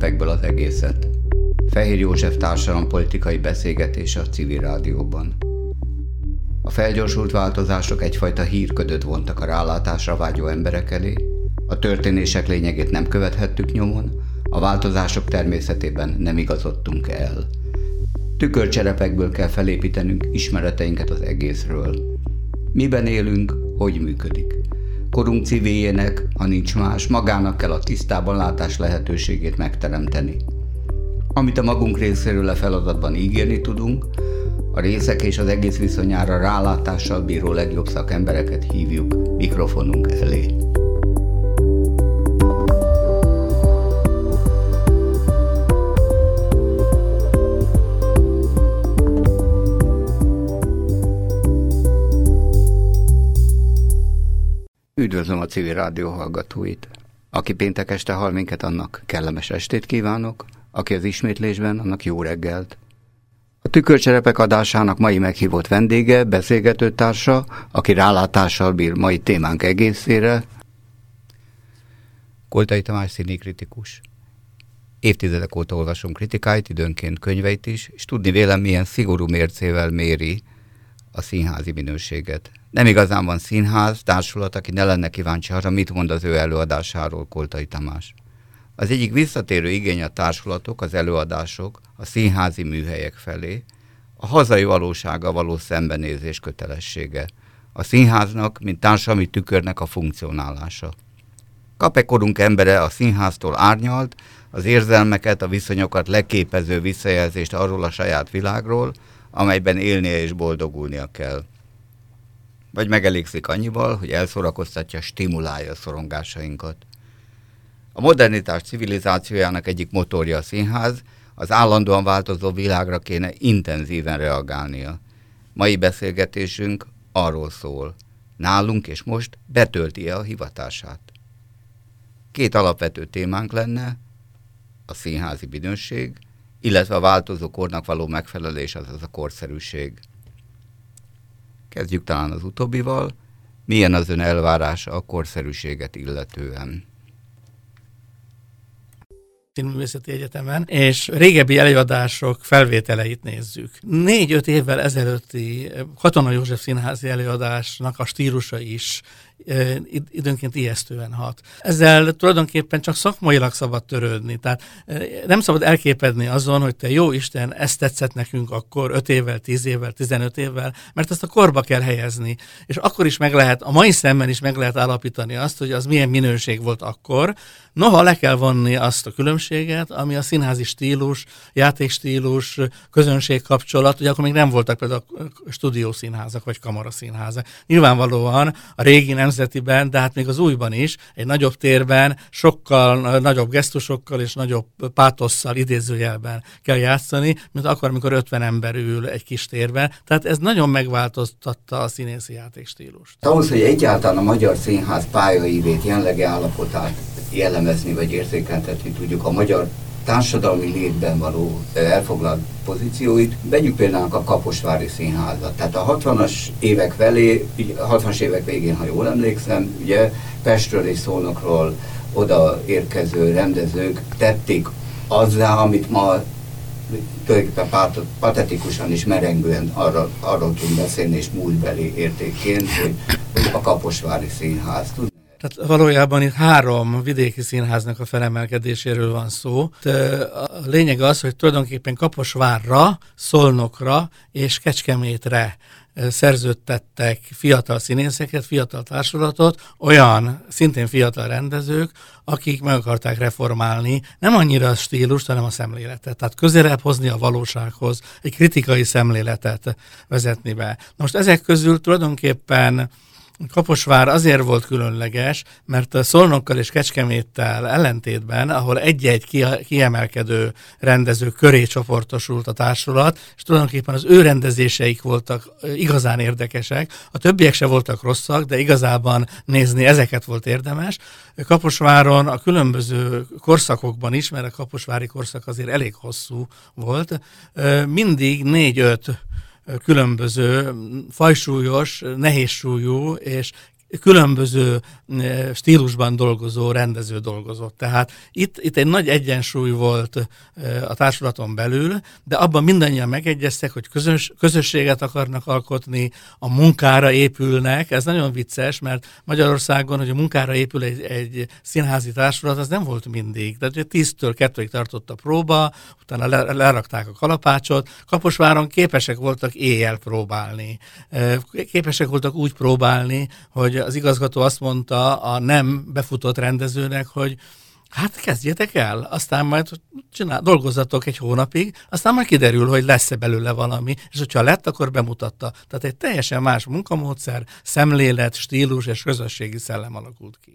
Tükörcserepekből az egészet. Fehér József politikai beszélgetés a civil rádióban. A felgyorsult változások egyfajta hírködöt vontak a rálátásra vágyó emberek elé, a történések lényegét nem követhettük nyomon, a változások természetében nem igazodtunk el. Tükörcserepekből kell felépítenünk ismereteinket az egészről. Miben élünk, hogy működik. Korunk civiljének, ha nincs más, magának kell a tisztában látás lehetőségét megteremteni. Amit a magunk részéről a feladatban ígérni tudunk, a részek és az egész viszonyára rálátással bíró legjobb szakembereket hívjuk mikrofonunk elé. Üdvözlöm a civil rádió hallgatóit. Aki péntek este hall minket, annak kellemes estét kívánok, aki az ismétlésben, annak jó reggelt. A tükörcserepek adásának mai meghívott vendége, beszélgetőtársa, aki rálátással bír mai témánk egészére, Koltai Tamás színikritikus. Évtizedek óta olvasom kritikáit, időnként könyveit is, és tudni vélem, milyen szigorú mércével méri a színházi minőséget. Nem igazán van színház, társulat, aki ne lenne kíváncsi arra, mit mond az ő előadásáról Koltai Tamás. Az egyik visszatérő igény a társulatok, az előadások, a színházi műhelyek felé, a hazai valósága való szembenézés kötelessége, a színháznak, mint társadalmi tükörnek a funkcionálása. Kap-e korunk embere a színháztól árnyalt, az érzelmeket, a viszonyokat leképező visszajelzést arról a saját világról, amelyben élnie és boldogulnia kell. Vagy megelégszik annyival, hogy elszórakoztatja, stimulálja a szorongásainkat. A modernitás civilizációjának egyik motorja a színház, az állandóan változó világra kéne intenzíven reagálnia. Mai beszélgetésünk arról szól, nálunk és most betölti-e a hivatását. Két alapvető témánk lenne, a színházi bűnösség, illetve a változó kornak való megfelelés, azaz a korszerűség. Kezdjük talán az utóbbival. Milyen az ön elvárása a korszerűséget illetően? Színművészeti Egyetemen, és régebbi előadások felvételeit nézzük. Négy-öt évvel ezelőtti Katona József Színházi előadásnak a stílusa is időnként ijesztően hat. Ezzel tulajdonképpen csak szakmailag szabad törődni, tehát nem szabad elképedni azon, hogy te jó Isten, ezt tetszett nekünk akkor 5 évvel, 10 évvel, 15 évvel, mert ezt a korba kell helyezni, és akkor is meg lehet, a mai szemben is meg lehet állapítani azt, hogy az milyen minőség volt akkor, noha le kell vonni azt a különbséget, ami a színházi stílus, játékstílus, közönségkapcsolat, ugye akkor még nem voltak például stúdiószínházak vagy kamaraszínházak. Nyilvánvalóan a régi nem nemzetiben, de hát még az újban is, egy nagyobb térben, sokkal nagyobb gesztusokkal és nagyobb pátosszal, idézőjelben kell játszani, mint akkor, amikor 50 ember ül egy kis térben. Tehát ez nagyon megváltoztatta a színészi játékstílust. Ahhoz, hogy egyáltalán a magyar színház pályaívét, jelenlegi állapotát jellemezni vagy értékeltetni tudjuk, a magyar társadalmi létben való elfoglalt pozícióit. Vegyük például a Kaposvári Színházat. Tehát a 60-as évek felé, 60-as évek végén, ha jól emlékszem, ugye Pestről és Szolnokról oda érkező rendezők tették azzá, amit ma tulajdonképpen patetikusan és merengően arra, arról tudunk beszélni, és múltbeli értékként, hogy a Kaposvári Színház. Tehát valójában itt három vidéki színháznak a felemelkedéséről van szó. A lényeg az, hogy tulajdonképpen Kaposvárra, Szolnokra és Kecskemétre szerződtettek fiatal színészeket, fiatal társulatot, olyan szintén fiatal rendezők, akik meg akarták reformálni nem annyira a stílust, hanem a szemléletet. Tehát közelebb hozni a valósághoz, egy kritikai szemléletet vezetni be. Most ezek közül tulajdonképpen Kaposvár azért volt különleges, mert a Szolnokkal és Kecskeméttel ellentétben, ahol egy-egy kiemelkedő rendező köré csoportosult a társulat, és tulajdonképpen az ő rendezéseik voltak igazán érdekesek, a többiek se voltak rosszak, de igazában nézni ezeket volt érdemes. Kaposváron a különböző korszakokban is, mert a kaposvári korszak azért elég hosszú volt, mindig négy-öt különböző fajsúlyos, nehézsúlyú és különböző stílusban dolgozó rendező dolgozott. Tehát itt, itt egy nagy egyensúly volt a társulaton belül, de abban mindannyian megegyeztek, hogy közös, közösséget akarnak alkotni, a munkára épülnek. Ez nagyon vicces, mert Magyarországon, hogy a munkára épül egy, egy színházi társulat, az nem volt mindig. Tehát ugye tíztől kettőig tartott a próba, utána lerakták a kalapácsot. Kaposváron képesek voltak éjjel próbálni. Képesek voltak úgy próbálni, hogy az igazgató azt mondta a nem befutott rendezőnek, hogy Hát kezdjetek el, aztán majd csinál, dolgozzatok egy hónapig, aztán majd kiderül, hogy lesz-e belőle valami, és hogyha lett, akkor bemutatta. Tehát egy teljesen más munkamódszer, szemlélet, stílus és közösségi szellem alakult ki.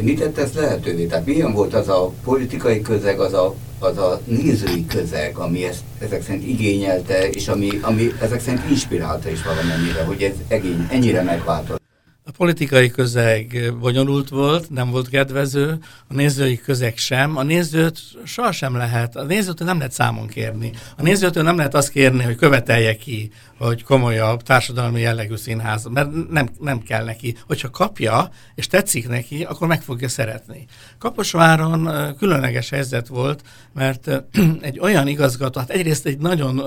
Mit tette ez lehetővé? Tehát milyen volt az a politikai közeg, az a, az a nézői közeg, ami ezt ezek szerint igényelte, és ami, ami ezek szerint inspirálta is valamennyire, hogy ez egény, ennyire megváltozott? A politikai közeg bonyolult volt, nem volt kedvező, a nézői közeg sem. A nézőt sohasem lehet, a nézőtől nem lehet számon kérni. A nézőtől nem lehet azt kérni, hogy követelje ki, hogy komolyabb társadalmi jellegű színház, mert nem, nem kell neki. Hogyha kapja, és tetszik neki, akkor meg fogja szeretni. Kaposváron különleges helyzet volt, mert egy olyan igazgató, hát egyrészt egy nagyon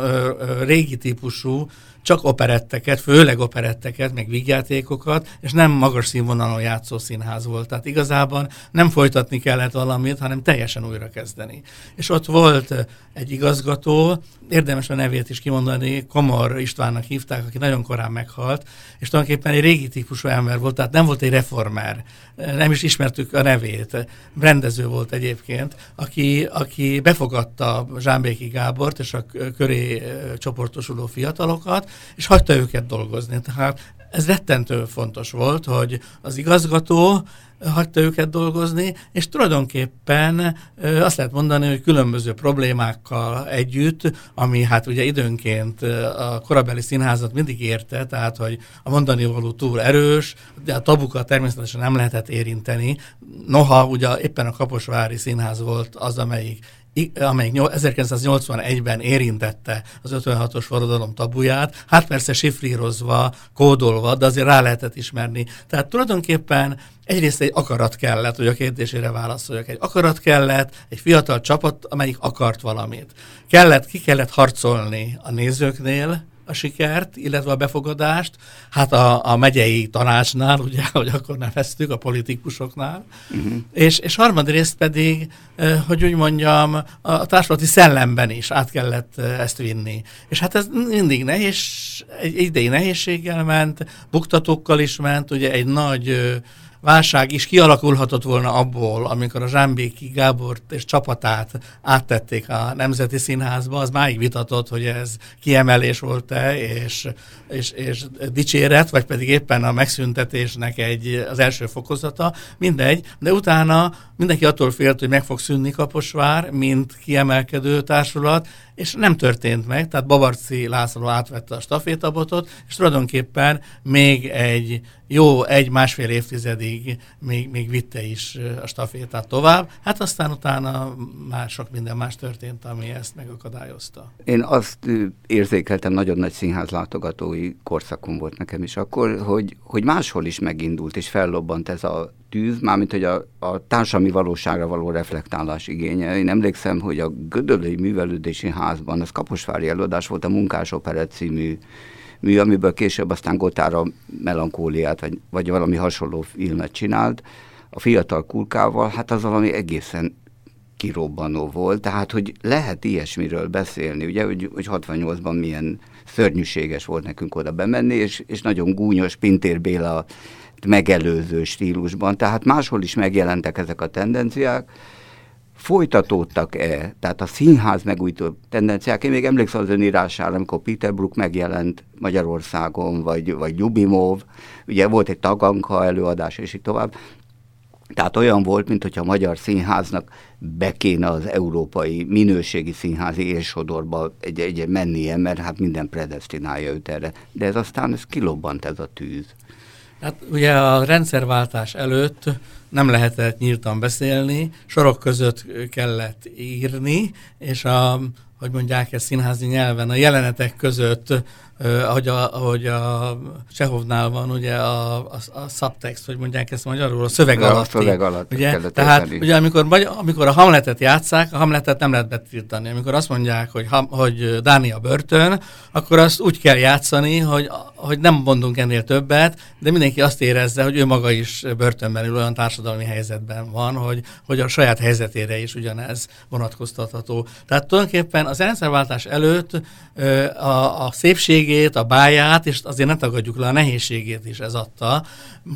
régi típusú, csak operetteket, főleg operetteket, meg vígjátékokat, és nem magas színvonalon játszó színház volt. Tehát igazában nem folytatni kellett valamit, hanem teljesen újra kezdeni. És ott volt egy igazgató, érdemes a nevét is kimondani, Komor Istvánnak hívták, aki nagyon korán meghalt, és tulajdonképpen egy régi típusú ember volt, tehát nem volt egy reformer, nem is ismertük a nevét, rendező volt egyébként, aki, aki befogadta Zsámbéki Gábort és a köré csoportosuló fiatalokat, és hagyta őket dolgozni. Tehát ez rettentő fontos volt, hogy az igazgató hagyta őket dolgozni, és tulajdonképpen azt lehet mondani, hogy különböző problémákkal együtt, ami hát ugye időnként a korabeli színházat mindig érte, tehát hogy a mondani való túl erős, de a tabukat természetesen nem lehetett érinteni. Noha ugye éppen a Kaposvári Színház volt az, amelyik amelyik 1981-ben érintette az 56-os forradalom tabuját, hát persze sifrírozva, kódolva, de azért rá lehetett ismerni. Tehát tulajdonképpen egyrészt egy akarat kellett, hogy a kérdésére válaszoljak. Egy akarat kellett, egy fiatal csapat, amelyik akart valamit. Kellett, ki kellett harcolni a nézőknél, a sikert, illetve a befogadást, hát a, a megyei tanácsnál, ugye, hogy akkor neveztük, a politikusoknál, uh-huh. és, és harmadrészt pedig, hogy úgy mondjam, a társadalmi szellemben is át kellett ezt vinni. És hát ez mindig nehéz, egy idei nehézséggel ment, buktatókkal is ment, ugye egy nagy válság is kialakulhatott volna abból, amikor a Zsámbéki Gábort és csapatát áttették a Nemzeti Színházba, az máig vitatott, hogy ez kiemelés volt-e, és, és, és dicséret, vagy pedig éppen a megszüntetésnek egy, az első fokozata, mindegy, de utána mindenki attól félt, hogy meg fog szűnni Kaposvár, mint kiemelkedő társulat, és nem történt meg, tehát Babarci László átvette a stafétabotot, és tulajdonképpen még egy jó egy-másfél évtizedig még, még vitte is a stafétát tovább. Hát aztán utána már sok minden más történt, ami ezt megakadályozta. Én azt érzékeltem, nagyon nagy színház látogatói korszakom volt nekem is akkor, hogy, hogy máshol is megindult és fellobbant ez a tűz, mármint hogy a, a társadalmi valóságra való reflektálás igénye. Én emlékszem, hogy a Gödöllői Művelődési Házban, az Kaposvári előadás volt a Munkás Operet című mű, amiből később aztán Gotára melankóliát, vagy, vagy valami hasonló filmet csinált, a fiatal kulkával, hát az valami egészen kirobbanó volt, tehát hogy lehet ilyesmiről beszélni, ugye, hogy, hogy 68-ban milyen szörnyűséges volt nekünk oda bemenni, és, és nagyon gúnyos Pintér Béla megelőző stílusban, tehát máshol is megjelentek ezek a tendenciák, folytatódtak-e, tehát a színház megújító tendenciák, én még emlékszem az önírására, amikor Peter Brook megjelent Magyarországon, vagy, vagy Jubimov, ugye volt egy taganka előadás, és így tovább, tehát olyan volt, mint hogyha a magyar színháznak be kéne az európai minőségi színházi érsodorba egy, egy mennie, mert hát minden predestinálja őt erre. De ez aztán ez kilobbant ez a tűz. Hát ugye a rendszerváltás előtt nem lehetett nyíltan beszélni, sorok között kellett írni, és a, hogy mondják ezt színházi nyelven, a jelenetek között ahogy a, ahogy a Csehovnál van, ugye a, a, a subtext, hogy mondják ezt magyarul, a szöveg alatt. A szöveg alatt. Ugye? Tehát ugye amikor, amikor a Hamletet játszák, a Hamletet nem lehet betiltani. Amikor azt mondják, hogy, hogy Dánia börtön, akkor azt úgy kell játszani, hogy, hogy nem mondunk ennél többet, de mindenki azt érezze, hogy ő maga is börtönben ül, olyan társadalmi helyzetben van, hogy, hogy a saját helyzetére is ugyanez vonatkoztatható. Tehát tulajdonképpen az rendszerváltás előtt a, a szépségét, a báját, és azért ne tagadjuk le a nehézségét is ez adta,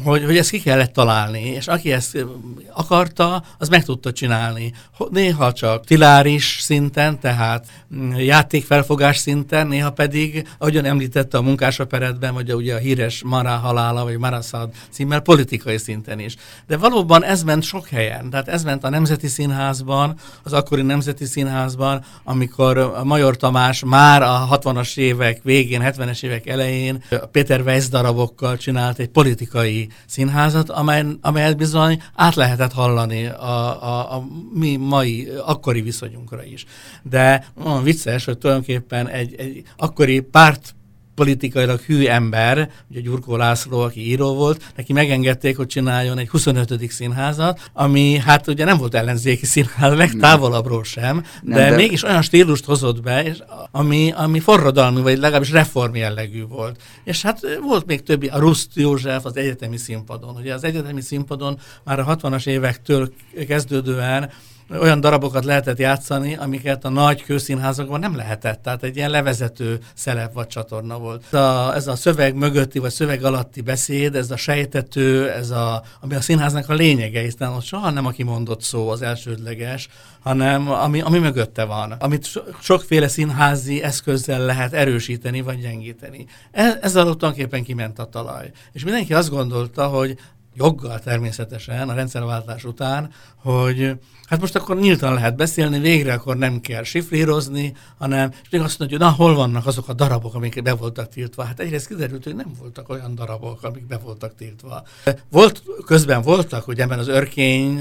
hogy, hogy ezt ki kellett találni, és aki ezt akarta, az meg tudta csinálni. Néha csak tiláris szinten, tehát mm, játékfelfogás szinten, néha pedig, ahogyan említette a munkásoperetben, vagy a, ugye a híres Mara halála, vagy Marasad címmel, politikai szinten is. De valóban ez ment sok helyen, tehát ez ment a Nemzeti Színházban, az akkori Nemzeti Színházban, amikor Major Tamás már a 60-as évek végén, 70-es évek elején Péter Weiss darabokkal csinált egy politikai színházat, amely, amelyet bizony át lehetett hallani a, a, a mi mai, akkori viszonyunkra is. De olyan vicces, hogy tulajdonképpen egy, egy akkori párt politikailag hű ember, ugye Gyurkó László, aki író volt, neki megengedték, hogy csináljon egy 25. színházat, ami hát ugye nem volt ellenzéki színház, legtávolabbról sem, de, nem, de mégis olyan stílust hozott be, és ami, ami forradalmi, vagy legalábbis reform jellegű volt. És hát volt még többi, a Ruszt József az egyetemi színpadon. Ugye az egyetemi színpadon már a 60-as évektől kezdődően olyan darabokat lehetett játszani, amiket a nagy kőszínházakban nem lehetett. Tehát egy ilyen levezető szelep vagy csatorna volt. A, ez a szöveg mögötti vagy szöveg alatti beszéd, ez a sejtető, ez a, ami a színháznak a lényege, hiszen ott soha nem a kimondott szó az elsődleges, hanem ami, ami mögötte van, amit so, sokféle színházi eszközzel lehet erősíteni vagy gyengíteni. Ez, ez tulajdonképpen kiment a talaj. És mindenki azt gondolta, hogy joggal természetesen a rendszerváltás után, hogy hát most akkor nyíltan lehet beszélni, végre akkor nem kell sifrírozni, hanem és még azt mondja, hogy na, hol vannak azok a darabok, amik be voltak tiltva. Hát egyrészt kiderült, hogy nem voltak olyan darabok, amik be voltak tiltva. Volt, közben voltak, hogy ebben az örkény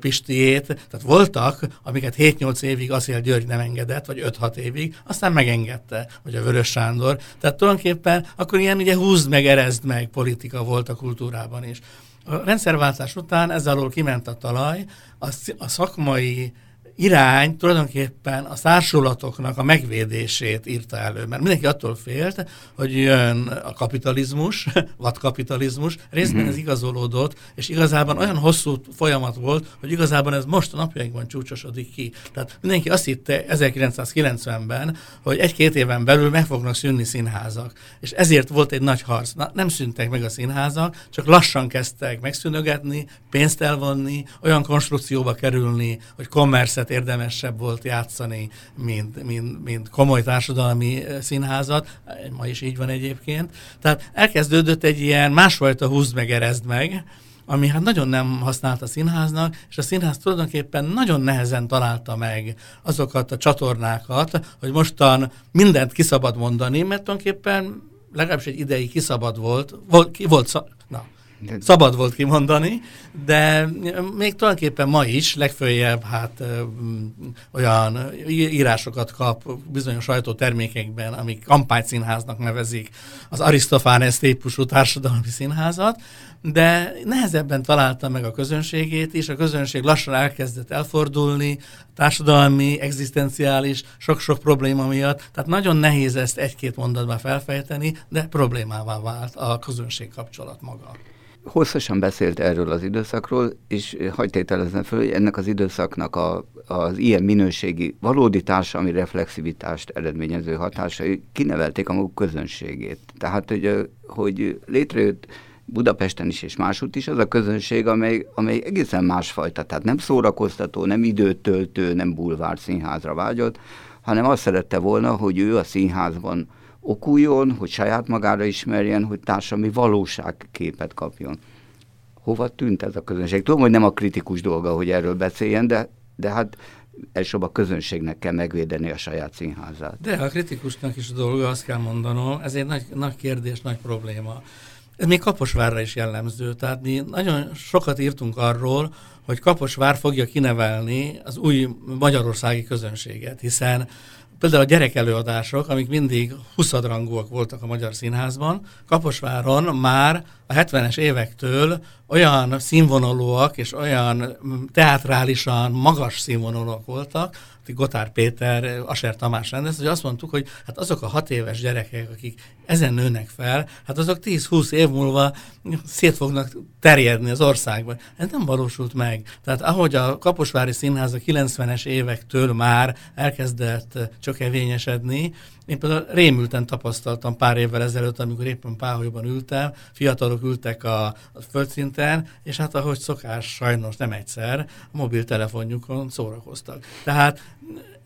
Pistiét, tehát voltak, amiket 7-8 évig Aszél György nem engedett, vagy 5-6 évig, aztán megengedte, hogy a Vörös Sándor. Tehát tulajdonképpen akkor ilyen ugye húzd meg, erezd meg politika volt a kultúrában is. A rendszerváltás után ez alól kiment a talaj, a, a szakmai irány tulajdonképpen a társulatoknak a megvédését írta elő, mert mindenki attól félt, hogy jön a kapitalizmus, vagy kapitalizmus, részben mhm. ez igazolódott, és igazában olyan hosszú folyamat volt, hogy igazában ez most a napjainkban csúcsosodik ki. Tehát mindenki azt hitte 1990-ben, hogy egy-két éven belül meg fognak szűnni színházak, és ezért volt egy nagy harc. Na, nem szűntek meg a színházak, csak lassan kezdtek megszűnögetni, pénzt elvonni, olyan konstrukcióba kerülni, hogy kommerszet színházat érdemesebb volt játszani, mint, mint, mint komoly társadalmi színházat, ma is így van egyébként. Tehát elkezdődött egy ilyen másfajta húzd meg, erezd meg, ami hát nagyon nem használt a színháznak, és a színház tulajdonképpen nagyon nehezen találta meg azokat a csatornákat, hogy mostan mindent kiszabad mondani, mert tulajdonképpen legalábbis egy ideig kiszabad volt, volt, ki volt, na, Szabad volt kimondani, de még tulajdonképpen ma is legfőjebb hát olyan írásokat kap bizonyos sajtótermékekben, amik kampányszínháznak nevezik az Arisztofánes típusú társadalmi színházat, de nehezebben találta meg a közönségét is, a közönség lassan elkezdett elfordulni, társadalmi, egzisztenciális, sok-sok probléma miatt, tehát nagyon nehéz ezt egy-két mondatban felfejteni, de problémává vált a közönség kapcsolat maga hosszasan beszélt erről az időszakról, és hagyd tételeznem fel, hogy ennek az időszaknak a, az ilyen minőségi, valódi társadalmi reflexivitást eredményező hatásai kinevelték a maguk közönségét. Tehát, hogy, hogy létrejött Budapesten is és máshogy is az a közönség, amely, amely egészen másfajta, tehát nem szórakoztató, nem időt töltő, nem bulvár színházra vágyott, hanem azt szerette volna, hogy ő a színházban okuljon, hogy saját magára ismerjen, hogy társadalmi valóságképet kapjon. Hova tűnt ez a közönség? Tudom, hogy nem a kritikus dolga, hogy erről beszéljen, de, de hát elsőbb a közönségnek kell megvédeni a saját színházát. De a kritikusnak is a dolga, azt kell mondanom, ez egy nagy, nagy kérdés, nagy probléma. Ez még Kaposvárra is jellemző, tehát mi nagyon sokat írtunk arról, hogy Kaposvár fogja kinevelni az új magyarországi közönséget, hiszen például a gyerekelőadások, amik mindig huszadrangúak voltak a Magyar Színházban, Kaposváron már a 70-es évektől olyan színvonalúak és olyan teátrálisan magas színvonalúak voltak, Gotár Péter, Aser Tamás rendez, hogy azt mondtuk, hogy hát azok a hat éves gyerekek, akik ezen nőnek fel, hát azok 10-20 év múlva szét fognak terjedni az országban. Ez nem valósult meg. Tehát ahogy a Kaposvári Színház a 90-es évektől már elkezdett csökevényesedni, én például rémülten tapasztaltam pár évvel ezelőtt, amikor éppen páholyban ültem, fiatalok ültek a, a földszinten, és hát ahogy szokás, sajnos nem egyszer, a mobiltelefonjukon szórakoztak. Tehát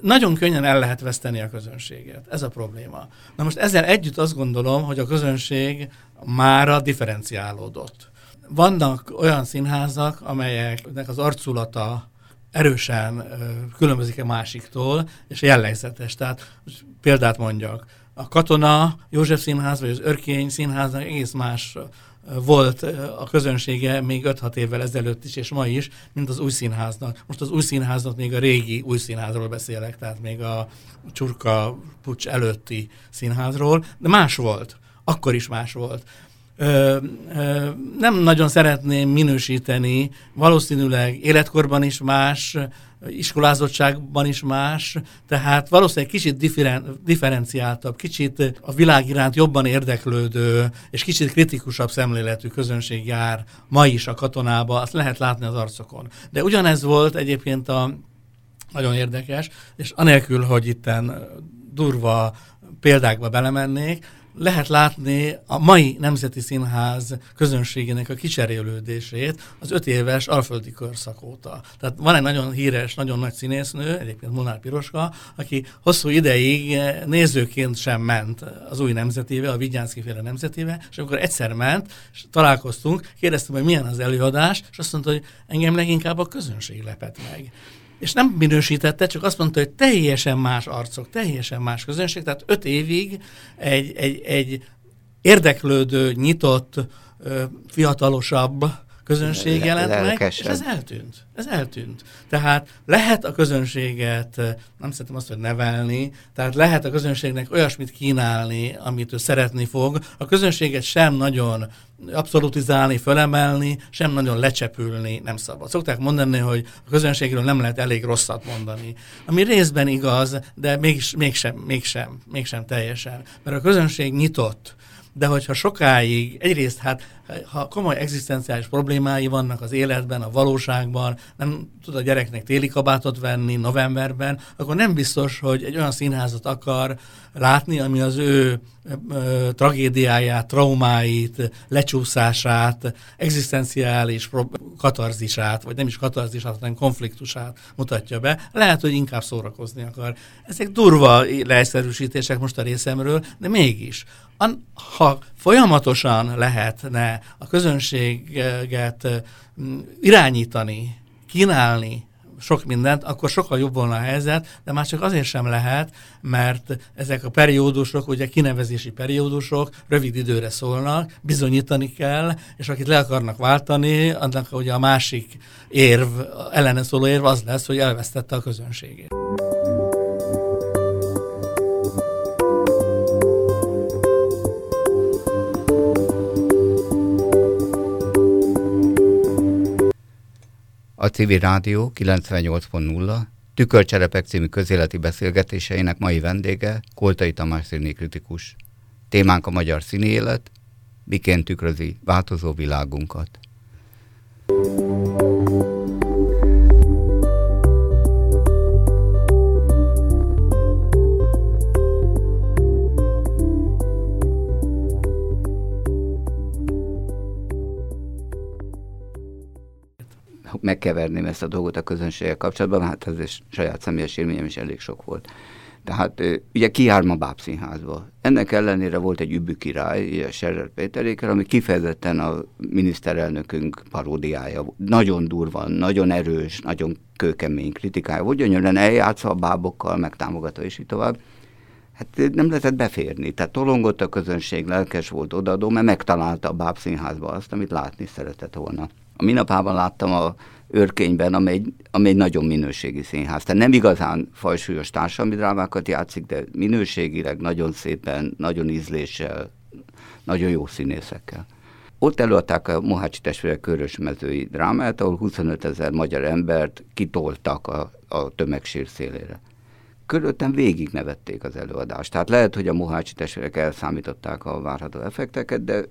nagyon könnyen el lehet veszteni a közönséget. Ez a probléma. Na most ezzel együtt azt gondolom, hogy a közönség mára differenciálódott. Vannak olyan színházak, amelyeknek az arculata erősen különbözik a másiktól, és jellegzetes. Tehát példát mondjak, a Katona József Színház, vagy az Örkény Színháznak egész más volt a közönsége még 5-6 évvel ezelőtt is, és ma is, mint az új színháznak. Most az új színháznak még a régi új színházról beszélek, tehát még a csurka pucs előtti színházról, de más volt. Akkor is más volt. Ö, ö, nem nagyon szeretném minősíteni, valószínűleg életkorban is más, iskolázottságban is más, tehát valószínűleg kicsit differen, differenciáltabb, kicsit a világ iránt jobban érdeklődő, és kicsit kritikusabb szemléletű közönség jár ma is a katonába, azt lehet látni az arcokon. De ugyanez volt egyébként a nagyon érdekes, és anélkül, hogy itten durva példákba belemennék, lehet látni a mai Nemzeti Színház közönségének a kicserélődését az öt éves alföldi korszak óta. Tehát van egy nagyon híres, nagyon nagy színésznő, egyébként Monár Piroska, aki hosszú ideig nézőként sem ment az új nemzetébe, a Vigyánszki féle nemzetébe, és amikor egyszer ment, és találkoztunk, kérdeztem, hogy milyen az előadás, és azt mondta, hogy engem leginkább a közönség lepett meg és nem minősítette, csak azt mondta, hogy teljesen más arcok, teljesen más közönség, tehát öt évig egy, egy, egy érdeklődő, nyitott, fiatalosabb közönség jelent meg, és ez eltűnt. Ez eltűnt. Tehát lehet a közönséget, nem szeretem azt, hogy nevelni, tehát lehet a közönségnek olyasmit kínálni, amit ő szeretni fog. A közönséget sem nagyon abszolutizálni, fölemelni, sem nagyon lecsepülni nem szabad. Szokták mondani, hogy a közönségről nem lehet elég rosszat mondani. Ami részben igaz, de mégis, mégsem, mégsem, mégsem teljesen. Mert a közönség nyitott, de hogyha sokáig, egyrészt hát, ha komoly egzisztenciális problémái vannak az életben, a valóságban, nem tud a gyereknek téli kabátot venni novemberben, akkor nem biztos, hogy egy olyan színházat akar látni, ami az ő ö, tragédiáját, traumáit, lecsúszását, egzisztenciális katarzisát, vagy nem is katarzisát, hanem konfliktusát mutatja be. Lehet, hogy inkább szórakozni akar. Ezek durva leegyszerűsítések most a részemről, de mégis ha folyamatosan lehetne a közönséget irányítani, kínálni sok mindent, akkor sokkal jobb volna a helyzet, de már csak azért sem lehet, mert ezek a periódusok, ugye kinevezési periódusok rövid időre szólnak, bizonyítani kell, és akit le akarnak váltani, annak ugye a másik érv, ellene szóló érv az lesz, hogy elvesztette a közönségét. A Civil Rádió 98.0 Tükörcserepek című közéleti beszélgetéseinek mai vendége Koltai Tamás kritikus. Témánk a magyar színi élet, miként tükrözi változó világunkat. Megkeverném ezt a dolgot a közönséggel kapcsolatban, hát ez is saját személyes élményem is elég sok volt. Tehát ugye kijár ma bábszínházba. Ennek ellenére volt egy übbű király, Serrer Péteréker, ami kifejezetten a miniszterelnökünk paródiája. Nagyon durva, nagyon erős, nagyon kőkemény kritikája volt, gyönyörűen eljátszva a bábokkal, megtámogatva és így tovább. Hát nem lehetett beférni, tehát tolongott a közönség, lelkes volt odaadó, mert megtalálta a bábszínházba azt, amit látni szeretett volna. A minapában láttam a őrkényben, amely, amely egy nagyon minőségi színház. Tehát nem igazán fajsúlyos társadalmi drámákat játszik, de minőségileg nagyon szépen, nagyon ízléssel, nagyon jó színészekkel. Ott előadták a Mohácsi testvérek körösmezői drámát, ahol 25 ezer magyar embert kitoltak a, a tömegsír szélére. Körülöttem végig nevették az előadást. Tehát lehet, hogy a Mohácsi testvérek elszámították a várható effekteket, de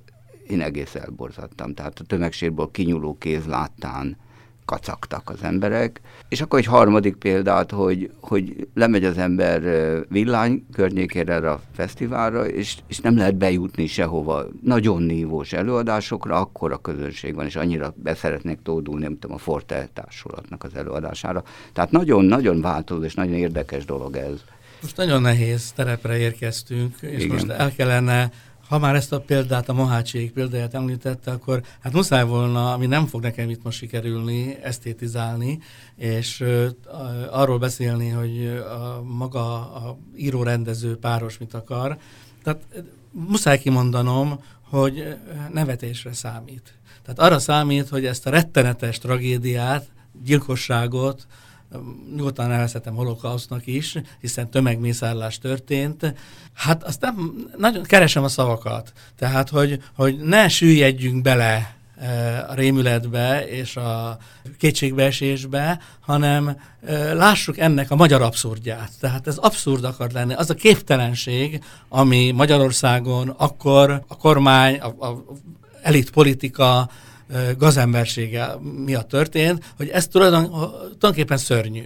én egész elborzadtam. Tehát a tömegsírból kinyúló kéz láttán kacagtak az emberek. És akkor egy harmadik példát, hogy, hogy lemegy az ember villány környékére erre a fesztiválra, és, és nem lehet bejutni sehova. Nagyon nívós előadásokra, akkor a közönség van, és annyira beszeretnék tódulni, nem tudom, a Forte társulatnak az előadására. Tehát nagyon-nagyon változó és nagyon érdekes dolog ez. Most nagyon nehéz terepre érkeztünk, és Igen. most el kellene ha már ezt a példát, a Mohácsiék példáját említette, akkor hát muszáj volna, ami nem fog nekem itt most sikerülni, esztétizálni, és arról beszélni, hogy a maga a író-rendező páros mit akar. Tehát muszáj kimondanom, hogy nevetésre számít. Tehát arra számít, hogy ezt a rettenetes tragédiát, gyilkosságot, nyugodtan nevezhetem holokausznak is, hiszen tömegmészárlás történt. Hát azt nem, nagyon keresem a szavakat. Tehát, hogy, hogy ne süllyedjünk bele e, a rémületbe és a kétségbeesésbe, hanem e, lássuk ennek a magyar abszurdját. Tehát ez abszurd akar lenni. Az a képtelenség, ami Magyarországon akkor a kormány, a, a elit politika, gazembersége miatt történt, hogy ez tulajdonképpen szörnyű.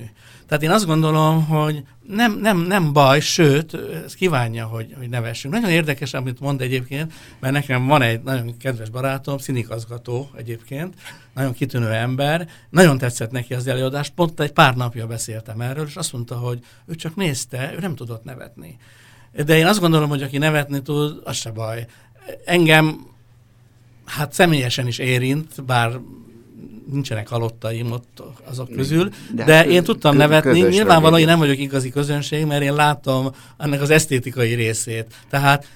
Tehát én azt gondolom, hogy nem, nem, nem baj, sőt, ez kívánja, hogy, hogy nevessünk. Nagyon érdekes, amit mond egyébként, mert nekem van egy nagyon kedves barátom, színikazgató egyébként, nagyon kitűnő ember, nagyon tetszett neki az előadást, pont egy pár napja beszéltem erről, és azt mondta, hogy ő csak nézte, ő nem tudott nevetni. De én azt gondolom, hogy aki nevetni tud, az se baj. Engem hát személyesen is érint, bár nincsenek halottaim ott azok közül, de, de hát én tudtam nevetni. Nyilvánvalóan én nem vagyok igazi közönség, mert én látom ennek az esztétikai részét. Tehát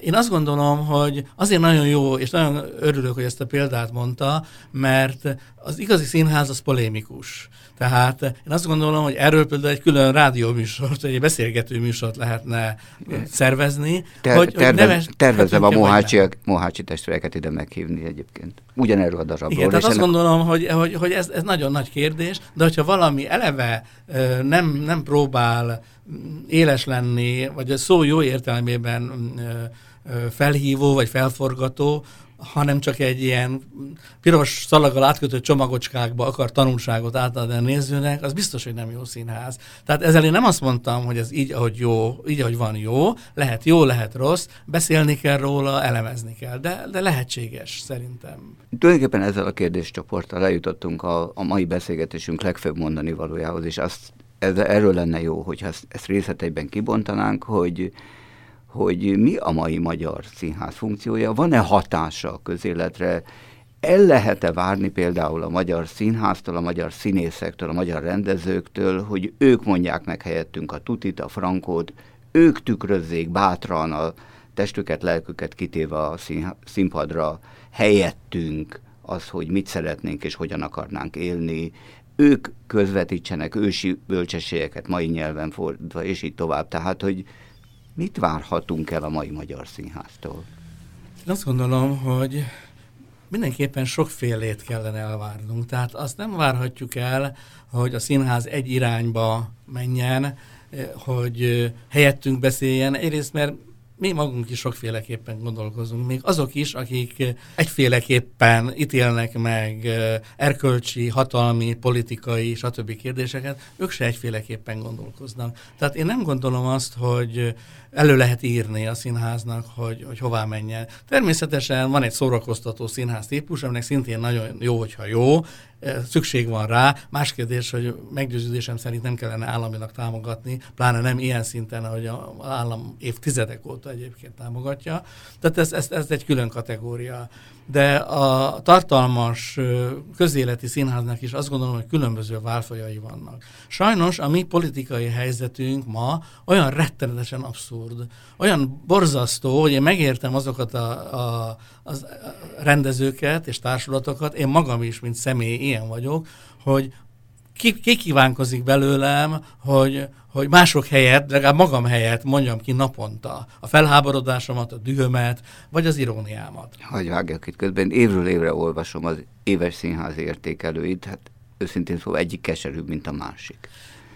én azt gondolom, hogy azért nagyon jó, és nagyon örülök, hogy ezt a példát mondta, mert az igazi színház az polémikus. Tehát én azt gondolom, hogy erről például egy külön rádióműsort, egy beszélgető műsort lehetne szervezni. Ter- hogy, tervez, hogy neves, tervezem a Mohácsi, Mohácsi testvéreket ide meghívni egyébként. Ugyanerről a darabról. Igen, tehát azt ennek... gondolom, hogy, hogy, hogy ez, ez nagyon nagy kérdés, de hogyha valami eleve nem, nem próbál éles lenni, vagy a szó jó értelmében felhívó, vagy felforgató, hanem csak egy ilyen piros szalaggal átkötött csomagocskákba akar tanulságot átadni a nézőnek, az biztos, hogy nem jó színház. Tehát ezzel én nem azt mondtam, hogy ez így, ahogy jó, így, ahogy van jó, lehet jó, lehet rossz, beszélni kell róla, elemezni kell, de, de lehetséges szerintem. Tulajdonképpen ezzel a kérdéscsoporttal lejutottunk a, a mai beszélgetésünk legfőbb mondani valójához, és azt, erről lenne jó, hogyha ezt, ezt részleteiben kibontanánk, hogy hogy mi a mai magyar színház funkciója, van-e hatása a közéletre, el lehet-e várni például a magyar színháztól, a magyar színészektől, a magyar rendezőktől, hogy ők mondják meg helyettünk a tutit, a frankót, ők tükrözzék bátran a testüket, lelküket kitéve a színpadra helyettünk az, hogy mit szeretnénk és hogyan akarnánk élni, ők közvetítsenek ősi bölcsességeket mai nyelven fordítva, és így tovább. Tehát, hogy Mit várhatunk el a mai magyar színháztól? Én azt gondolom, hogy mindenképpen sokfélét kellene elvárnunk. Tehát azt nem várhatjuk el, hogy a színház egy irányba menjen, hogy helyettünk beszéljen. Egyrészt, mert mi magunk is sokféleképpen gondolkozunk, még azok is, akik egyféleképpen ítélnek meg erkölcsi, hatalmi, politikai, stb. kérdéseket, ők se egyféleképpen gondolkoznak. Tehát én nem gondolom azt, hogy elő lehet írni a színháznak, hogy, hogy hová menjen. Természetesen van egy szórakoztató színház típus, aminek szintén nagyon jó, hogyha jó, szükség van rá. Más kérdés, hogy meggyőződésem szerint nem kellene államilag támogatni, pláne nem ilyen szinten, ahogy az állam évtizedek óta egyébként támogatja. Tehát ez, ez, ez egy külön kategória. De a tartalmas közéleti színháznak is azt gondolom, hogy különböző válfajai vannak. Sajnos a mi politikai helyzetünk ma olyan rettenetesen abszurd, olyan borzasztó, hogy én megértem azokat a, a, a rendezőket és társulatokat, én magam is, mint személy ilyen vagyok, hogy ki, ki kívánkozik belőlem, hogy, hogy mások helyett, legalább magam helyett mondjam ki naponta a felháborodásomat, a dühömet, vagy az iróniámat. Hogy vágjak itt közben, évről évre olvasom az éves színházi értékelőit, hát őszintén szóval egyik keserűbb, mint a másik.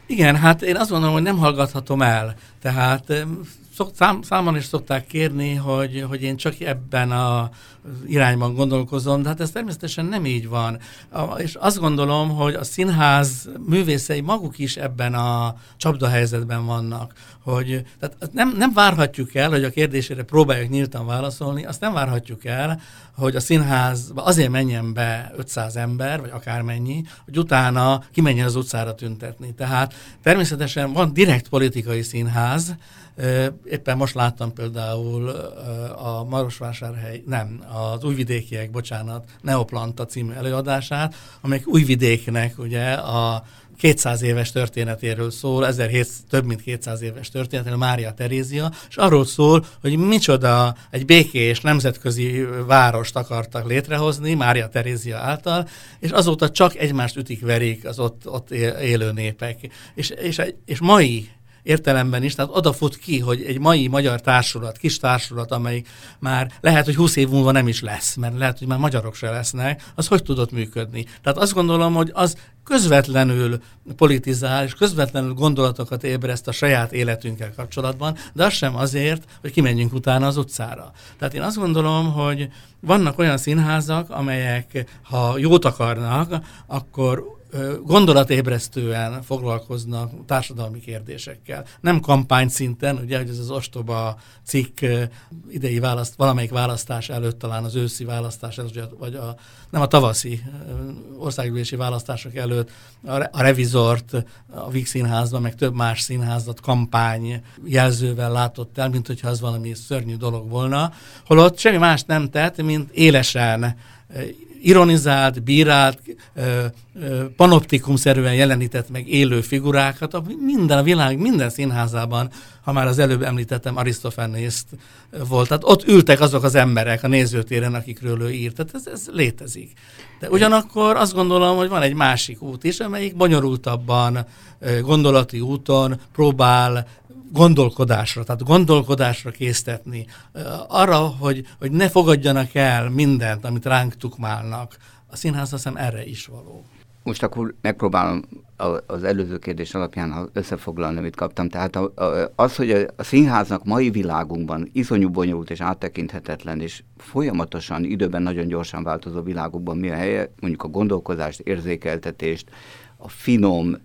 Igen, hát én azt gondolom, hogy nem hallgathatom el. Tehát szok, szám, számon is szokták kérni, hogy, hogy én csak ebben a irányban gondolkozom, de hát ez természetesen nem így van. A, és azt gondolom, hogy a színház művészei maguk is ebben a csapdahelyzetben vannak, hogy tehát nem, nem várhatjuk el, hogy a kérdésére próbáljuk nyíltan válaszolni, azt nem várhatjuk el, hogy a színházba azért menjen be 500 ember, vagy akármennyi, hogy utána kimenjen az utcára tüntetni. Tehát természetesen van direkt politikai színház, Éppen most láttam például a Marosvásárhely, nem, az újvidékiek, bocsánat, Neoplanta című előadását, amelyik újvidéknek ugye a 200 éves történetéről szól, 1700, több mint 200 éves történetéről, Mária Terézia, és arról szól, hogy micsoda egy békés nemzetközi várost akartak létrehozni Mária Terézia által, és azóta csak egymást ütik-verik az ott, ott élő népek. És, és, és mai értelemben is, tehát odafut ki, hogy egy mai magyar társulat, kis társulat, amelyik már lehet, hogy 20 év múlva nem is lesz, mert lehet, hogy már magyarok se lesznek, az hogy tudott működni. Tehát azt gondolom, hogy az közvetlenül politizál, és közvetlenül gondolatokat ébreszt a saját életünkkel kapcsolatban, de az sem azért, hogy kimenjünk utána az utcára. Tehát én azt gondolom, hogy vannak olyan színházak, amelyek, ha jót akarnak, akkor gondolatébresztően foglalkoznak társadalmi kérdésekkel. Nem kampány szinten, ugye, hogy ez az ostoba cikk idei választ, valamelyik választás előtt, talán az őszi választás előtt, vagy a, nem a tavaszi országgyűlési választások előtt a, revizort a Víg Színházban, meg több más színházat kampány jelzővel látott el, mint hogyha az valami szörnyű dolog volna, holott semmi más nem tett, mint élesen ironizált, bírált, panoptikumszerűen jelenített meg élő figurákat, a minden a világ, minden színházában, ha már az előbb említettem, Arisztofánészt volt. Tehát ott ültek azok az emberek a nézőtéren, akikről ő írt. Tehát ez, ez létezik. De ugyanakkor azt gondolom, hogy van egy másik út is, amelyik bonyolultabban, gondolati úton próbál gondolkodásra, tehát gondolkodásra késztetni, arra, hogy, hogy ne fogadjanak el mindent, amit ránk tukmálnak. A színház azt erre is való. Most akkor megpróbálom az előző kérdés alapján összefoglalni, amit kaptam. Tehát az, hogy a színháznak mai világunkban iszonyú bonyolult és áttekinthetetlen, és folyamatosan időben nagyon gyorsan változó világokban mi a helye, mondjuk a gondolkozást, érzékeltetést, a finom,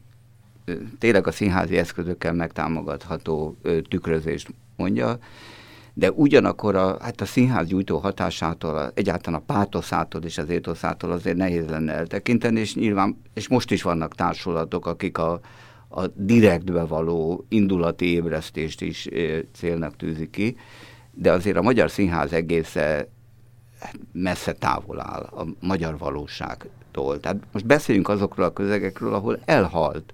tényleg a színházi eszközökkel megtámogatható tükrözést mondja, de ugyanakkor a, hát a színház gyújtó hatásától, egyáltalán a pátoszától és az étoszától azért nehéz lenne eltekinteni, és nyilván, és most is vannak társulatok, akik a, a direktbe való indulati ébresztést is célnak tűzik ki, de azért a magyar színház egésze messze távol áll a magyar valóságtól. Tehát most beszéljünk azokról a közegekről, ahol elhalt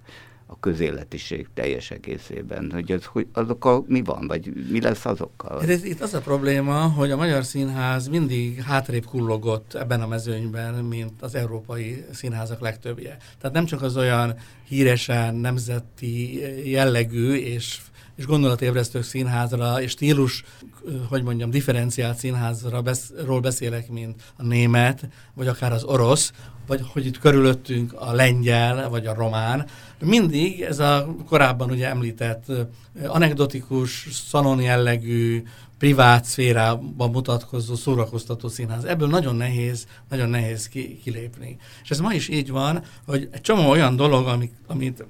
a közéletiség teljes egészében, hogy, az, hogy azokkal mi van, vagy mi lesz azokkal? Ez, itt az a probléma, hogy a Magyar Színház mindig hátrébb kullogott ebben a mezőnyben, mint az európai színházak legtöbbje. Tehát nem csak az olyan híresen nemzeti jellegű és és gondolatébresztő színházra, és stílus, hogy mondjam, differenciált színházra besz, beszélek, mint a német, vagy akár az orosz, vagy hogy itt körülöttünk a lengyel, vagy a román. Mindig ez a korábban ugye említett anekdotikus, szalon jellegű, privát szférában mutatkozó, szórakoztató színház. Ebből nagyon nehéz, nagyon nehéz ki, kilépni. És ez ma is így van, hogy egy csomó olyan dolog, amit, amit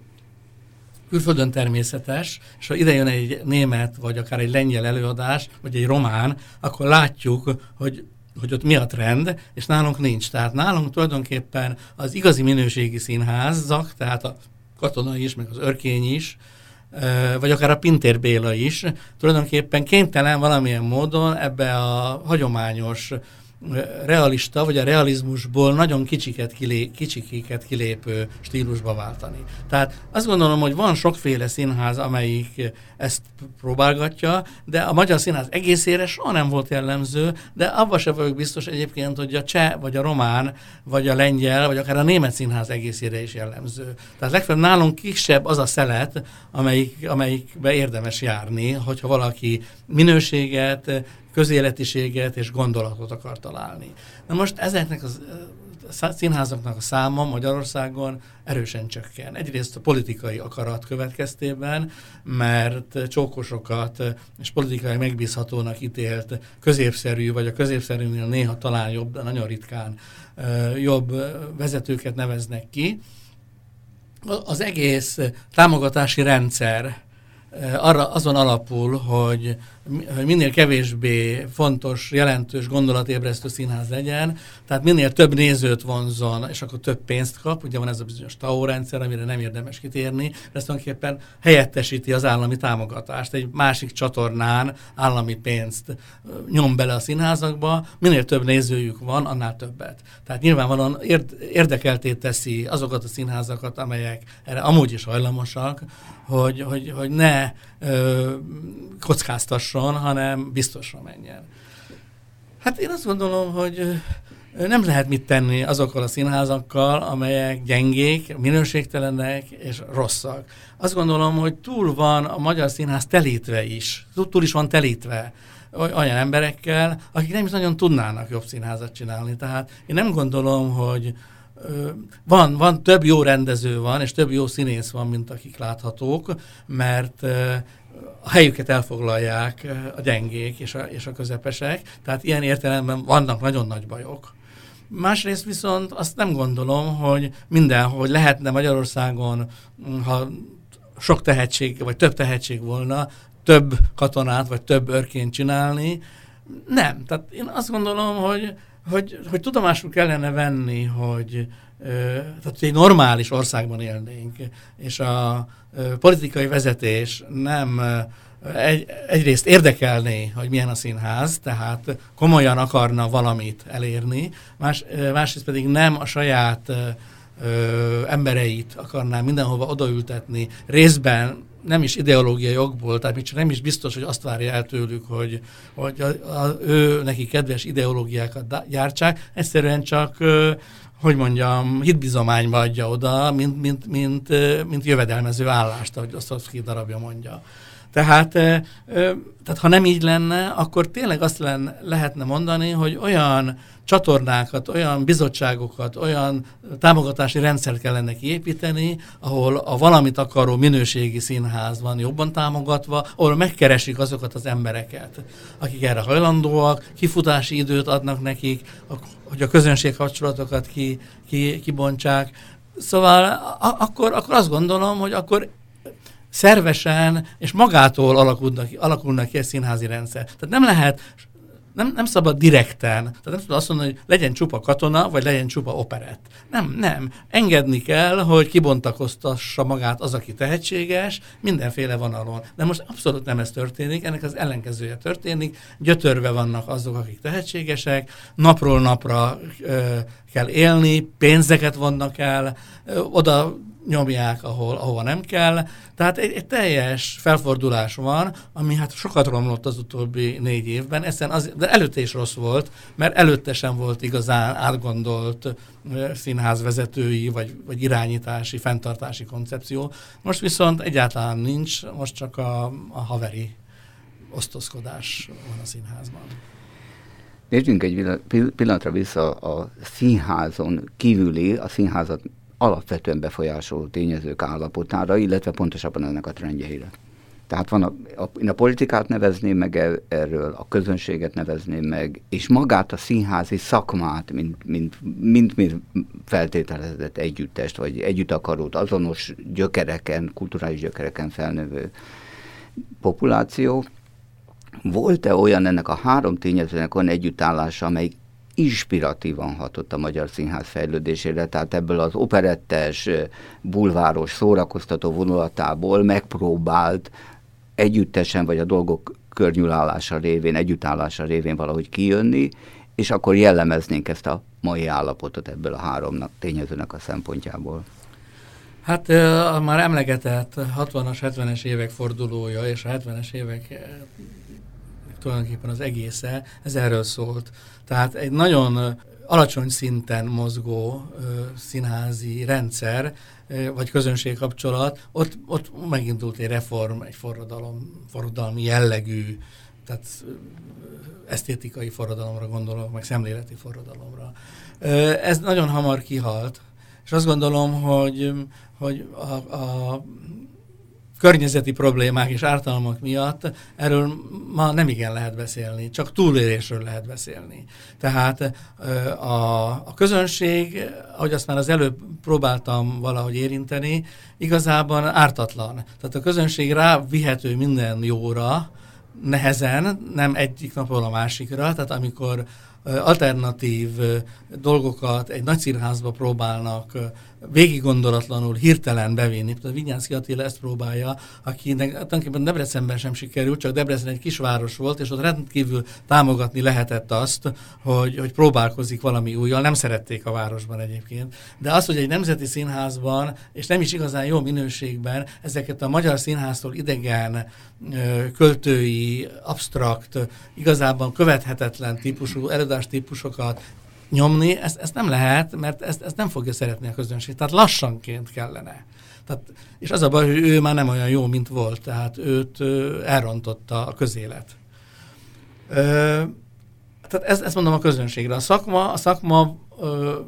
külföldön természetes, és ha ide jön egy német, vagy akár egy lengyel előadás, vagy egy román, akkor látjuk, hogy hogy ott mi a trend, és nálunk nincs. Tehát nálunk tulajdonképpen az igazi minőségi színházak, tehát a katona is, meg az örkény is, vagy akár a Pintér Béla is, tulajdonképpen kénytelen valamilyen módon ebbe a hagyományos realista, vagy a realizmusból nagyon kicsiket, kilé, kicsikéket kilépő stílusba váltani. Tehát azt gondolom, hogy van sokféle színház, amelyik ezt próbálgatja, de a magyar színház egészére soha nem volt jellemző, de abban sem vagyok biztos egyébként, hogy a cseh, vagy a román, vagy a lengyel, vagy akár a német színház egészére is jellemző. Tehát legfeljebb nálunk kisebb az a szelet, amelyik, amelyikbe érdemes járni, hogyha valaki minőséget, közéletiséget és gondolatot akar találni. Na most ezeknek az színházaknak a száma Magyarországon erősen csökken. Egyrészt a politikai akarat következtében, mert csókosokat és politikai megbízhatónak ítélt középszerű, vagy a középszerűnél néha talán jobb, de nagyon ritkán jobb vezetőket neveznek ki. Az egész támogatási rendszer arra azon alapul, hogy minél kevésbé fontos, jelentős, gondolatébresztő színház legyen, tehát minél több nézőt vonzon, és akkor több pénzt kap, ugye van ez a bizonyos TAO rendszer, amire nem érdemes kitérni, ez tulajdonképpen helyettesíti az állami támogatást. Egy másik csatornán állami pénzt nyom bele a színházakba, minél több nézőjük van, annál többet. Tehát nyilvánvalóan érdekelté teszi azokat a színházakat, amelyek erre amúgy is hajlamosak, hogy, hogy, hogy ne ö, kockáztasson, hanem biztosra menjen. Hát én azt gondolom, hogy nem lehet mit tenni azokkal a színházakkal, amelyek gyengék, minőségtelenek és rosszak. Azt gondolom, hogy túl van a magyar színház telítve is, túl is van telítve olyan emberekkel, akik nem is nagyon tudnának jobb színházat csinálni. Tehát én nem gondolom, hogy van, van több jó rendező van, és több jó színész van, mint akik láthatók, mert a helyüket elfoglalják a gyengék és a, és a közepesek, tehát ilyen értelemben vannak nagyon nagy bajok. Másrészt viszont azt nem gondolom, hogy mindenhol lehetne Magyarországon, ha sok tehetség, vagy több tehetség volna, több katonát, vagy több örként csinálni. Nem. Tehát én azt gondolom, hogy, hogy, hogy tudomásul kellene venni, hogy tehát egy normális országban élnénk, és a politikai vezetés nem egy, egyrészt érdekelné, hogy milyen a színház, tehát komolyan akarna valamit elérni, más, másrészt pedig nem a saját ö, embereit akarná mindenhova odaültetni, részben nem is ideológiai jogból, tehát még nem is biztos, hogy azt várja el tőlük, hogy, hogy a, a, ő neki kedves ideológiákat gyártsák, egyszerűen csak ö, hogy mondjam, hitbizományba adja oda, mint, mint, mint, mint jövedelmező állást, ahogy két darabja mondja. Tehát, tehát ha nem így lenne, akkor tényleg azt lenne, lehetne mondani, hogy olyan csatornákat, olyan bizottságokat, olyan támogatási rendszert kellene kiépíteni, ahol a valamit akaró minőségi színház van jobban támogatva, ahol megkeresik azokat az embereket, akik erre hajlandóak, kifutási időt adnak nekik, hogy a közönség kapcsolatokat ki, ki, kibontsák. Szóval akkor, akkor azt gondolom, hogy akkor szervesen és magától alakulnak, alakulnak ki egy színházi rendszer. Tehát nem lehet nem, nem szabad direkten, tehát nem szabad azt mondani, hogy legyen csupa katona, vagy legyen csupa operett. Nem, nem. Engedni kell, hogy kibontakoztassa magát az, aki tehetséges, mindenféle vonalon. De most abszolút nem ez történik, ennek az ellenkezője történik. Gyötörve vannak azok, akik tehetségesek, napról napra ö, kell élni, pénzeket vannak el, ö, oda nyomják, ahol, ahova nem kell. Tehát egy, egy teljes felfordulás van, ami hát sokat romlott az utóbbi négy évben, ezen az, de előtte is rossz volt, mert előtte sem volt igazán átgondolt színházvezetői, vagy, vagy irányítási, fenntartási koncepció. Most viszont egyáltalán nincs, most csak a, a haveri osztozkodás van a színházban. Nézzünk egy pillanatra vissza a színházon kívüli, a színházat alapvetően befolyásoló tényezők állapotára, illetve pontosabban ennek a trendjeire. Tehát van a, a, én a politikát nevezném meg er, erről, a közönséget nevezném meg, és magát a színházi szakmát, mint, mint, mint, mint feltételezett együttest, vagy együtt akarót, azonos gyökereken, kulturális gyökereken felnövő populáció. Volt-e olyan ennek a három tényezőnek olyan együttállása, amelyik inspiratívan hatott a magyar színház fejlődésére, tehát ebből az operettes, bulváros, szórakoztató vonulatából megpróbált együttesen, vagy a dolgok környülálása révén, együttállása révén valahogy kijönni, és akkor jellemeznénk ezt a mai állapotot ebből a háromnak tényezőnek a szempontjából. Hát a már emlegetett 60-as, 70-es évek fordulója, és a 70-es évek tulajdonképpen az egésze, ez erről szólt. Tehát egy nagyon alacsony szinten mozgó ö, színházi rendszer, ö, vagy közönségkapcsolat, ott, ott megindult egy reform, egy forradalom, forradalmi jellegű, tehát ö, esztétikai forradalomra gondolok, meg szemléleti forradalomra. Ö, ez nagyon hamar kihalt, és azt gondolom, hogy, hogy a, a környezeti problémák és ártalmak miatt erről ma nem igen lehet beszélni, csak túlélésről lehet beszélni. Tehát a, a közönség, ahogy azt már az előbb próbáltam valahogy érinteni, igazában ártatlan. Tehát a közönség rá vihető minden jóra, nehezen, nem egyik napról a másikra, tehát amikor alternatív dolgokat egy nagy színházba próbálnak végig gondolatlanul, hirtelen bevinni. A Vinyánszki Attila ezt próbálja, akinek tulajdonképpen Debrecenben sem sikerült, csak Debrecen egy kisváros volt, és ott rendkívül támogatni lehetett azt, hogy, hogy próbálkozik valami újjal. Nem szerették a városban egyébként. De az, hogy egy nemzeti színházban, és nem is igazán jó minőségben, ezeket a magyar színháztól idegen költői, abstrakt, igazában követhetetlen típusú előadás típusokat nyomni, ezt, ezt nem lehet, mert ezt, ezt nem fogja szeretni a közönség. Tehát lassanként kellene. Tehát, és az a baj, hogy ő már nem olyan jó, mint volt, tehát őt elrontotta a közélet. Ö, tehát ezt, ezt mondom a közönségre. A szakma, a szakma ö,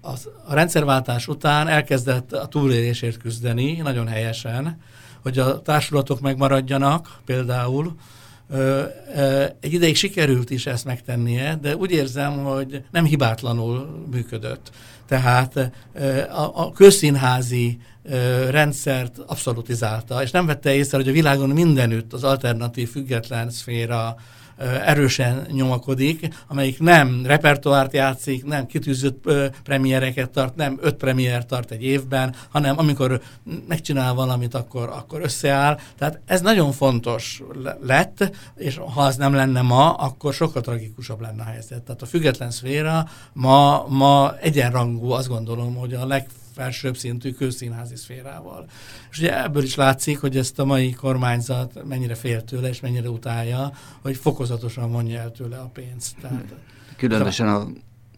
a, a rendszerváltás után elkezdett a túlélésért küzdeni, nagyon helyesen, hogy a társulatok megmaradjanak például, egy ideig sikerült is ezt megtennie, de úgy érzem, hogy nem hibátlanul működött. Tehát a, közszínházi rendszert abszolutizálta, és nem vette észre, hogy a világon mindenütt az alternatív független szféra erősen nyomakodik, amelyik nem repertoárt játszik, nem kitűzött premiereket tart, nem öt premier tart egy évben, hanem amikor megcsinál valamit, akkor, akkor összeáll. Tehát ez nagyon fontos lett, és ha az nem lenne ma, akkor sokkal tragikusabb lenne a helyzet. Tehát a független szféra ma, ma egyenrangú, azt gondolom, hogy a leg felsőbb szintű közszínházi szférával. És ugye ebből is látszik, hogy ezt a mai kormányzat mennyire fél tőle, és mennyire utálja, hogy fokozatosan mondja el tőle a pénzt. Tehát, Különösen a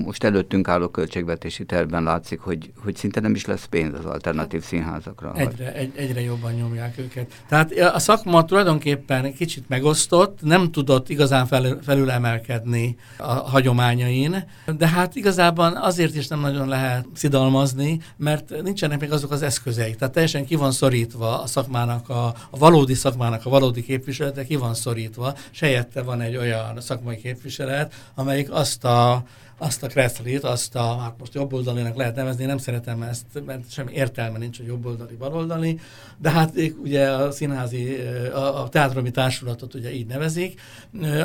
most előttünk álló költségvetési tervben látszik, hogy, hogy szinte nem is lesz pénz az alternatív színházakra. Egyre, egy, egyre jobban nyomják őket. Tehát a szakma tulajdonképpen kicsit megosztott, nem tudott igazán felül, felül emelkedni a hagyományain, de hát igazában azért is nem nagyon lehet szidalmazni, mert nincsenek még azok az eszközeik. Tehát teljesen ki van szorítva a szakmának, a, a valódi szakmának a valódi képviselete, ki van szorítva, és van egy olyan szakmai képviselet, amelyik azt a azt a Kreszlit, azt a, hát most jobboldalinak lehet nevezni, nem szeretem ezt, mert semmi értelme nincs, hogy jobboldali, baloldali, de hát ugye a színházi, a, a teátromi társulatot ugye így nevezik,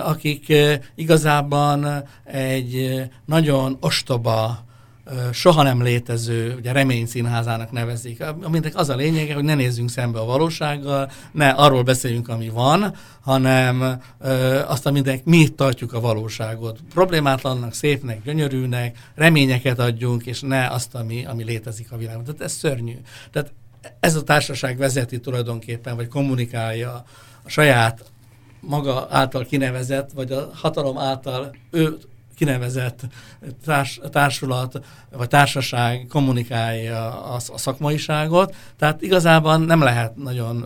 akik igazában egy nagyon ostoba, soha nem létező, ugye remény színházának nevezik, aminek az a lényege, hogy ne nézzünk szembe a valósággal, ne arról beszéljünk, ami van, hanem ö, azt, aminek mi tartjuk a valóságot. Problémátlannak, szépnek, gyönyörűnek, reményeket adjunk, és ne azt, ami, ami létezik a világon. Tehát ez szörnyű. Tehát ez a társaság vezeti tulajdonképpen, vagy kommunikálja a saját maga által kinevezett, vagy a hatalom által ő kinevezett társ, társulat vagy társaság kommunikálja a, a szakmaiságot, tehát igazában nem lehet nagyon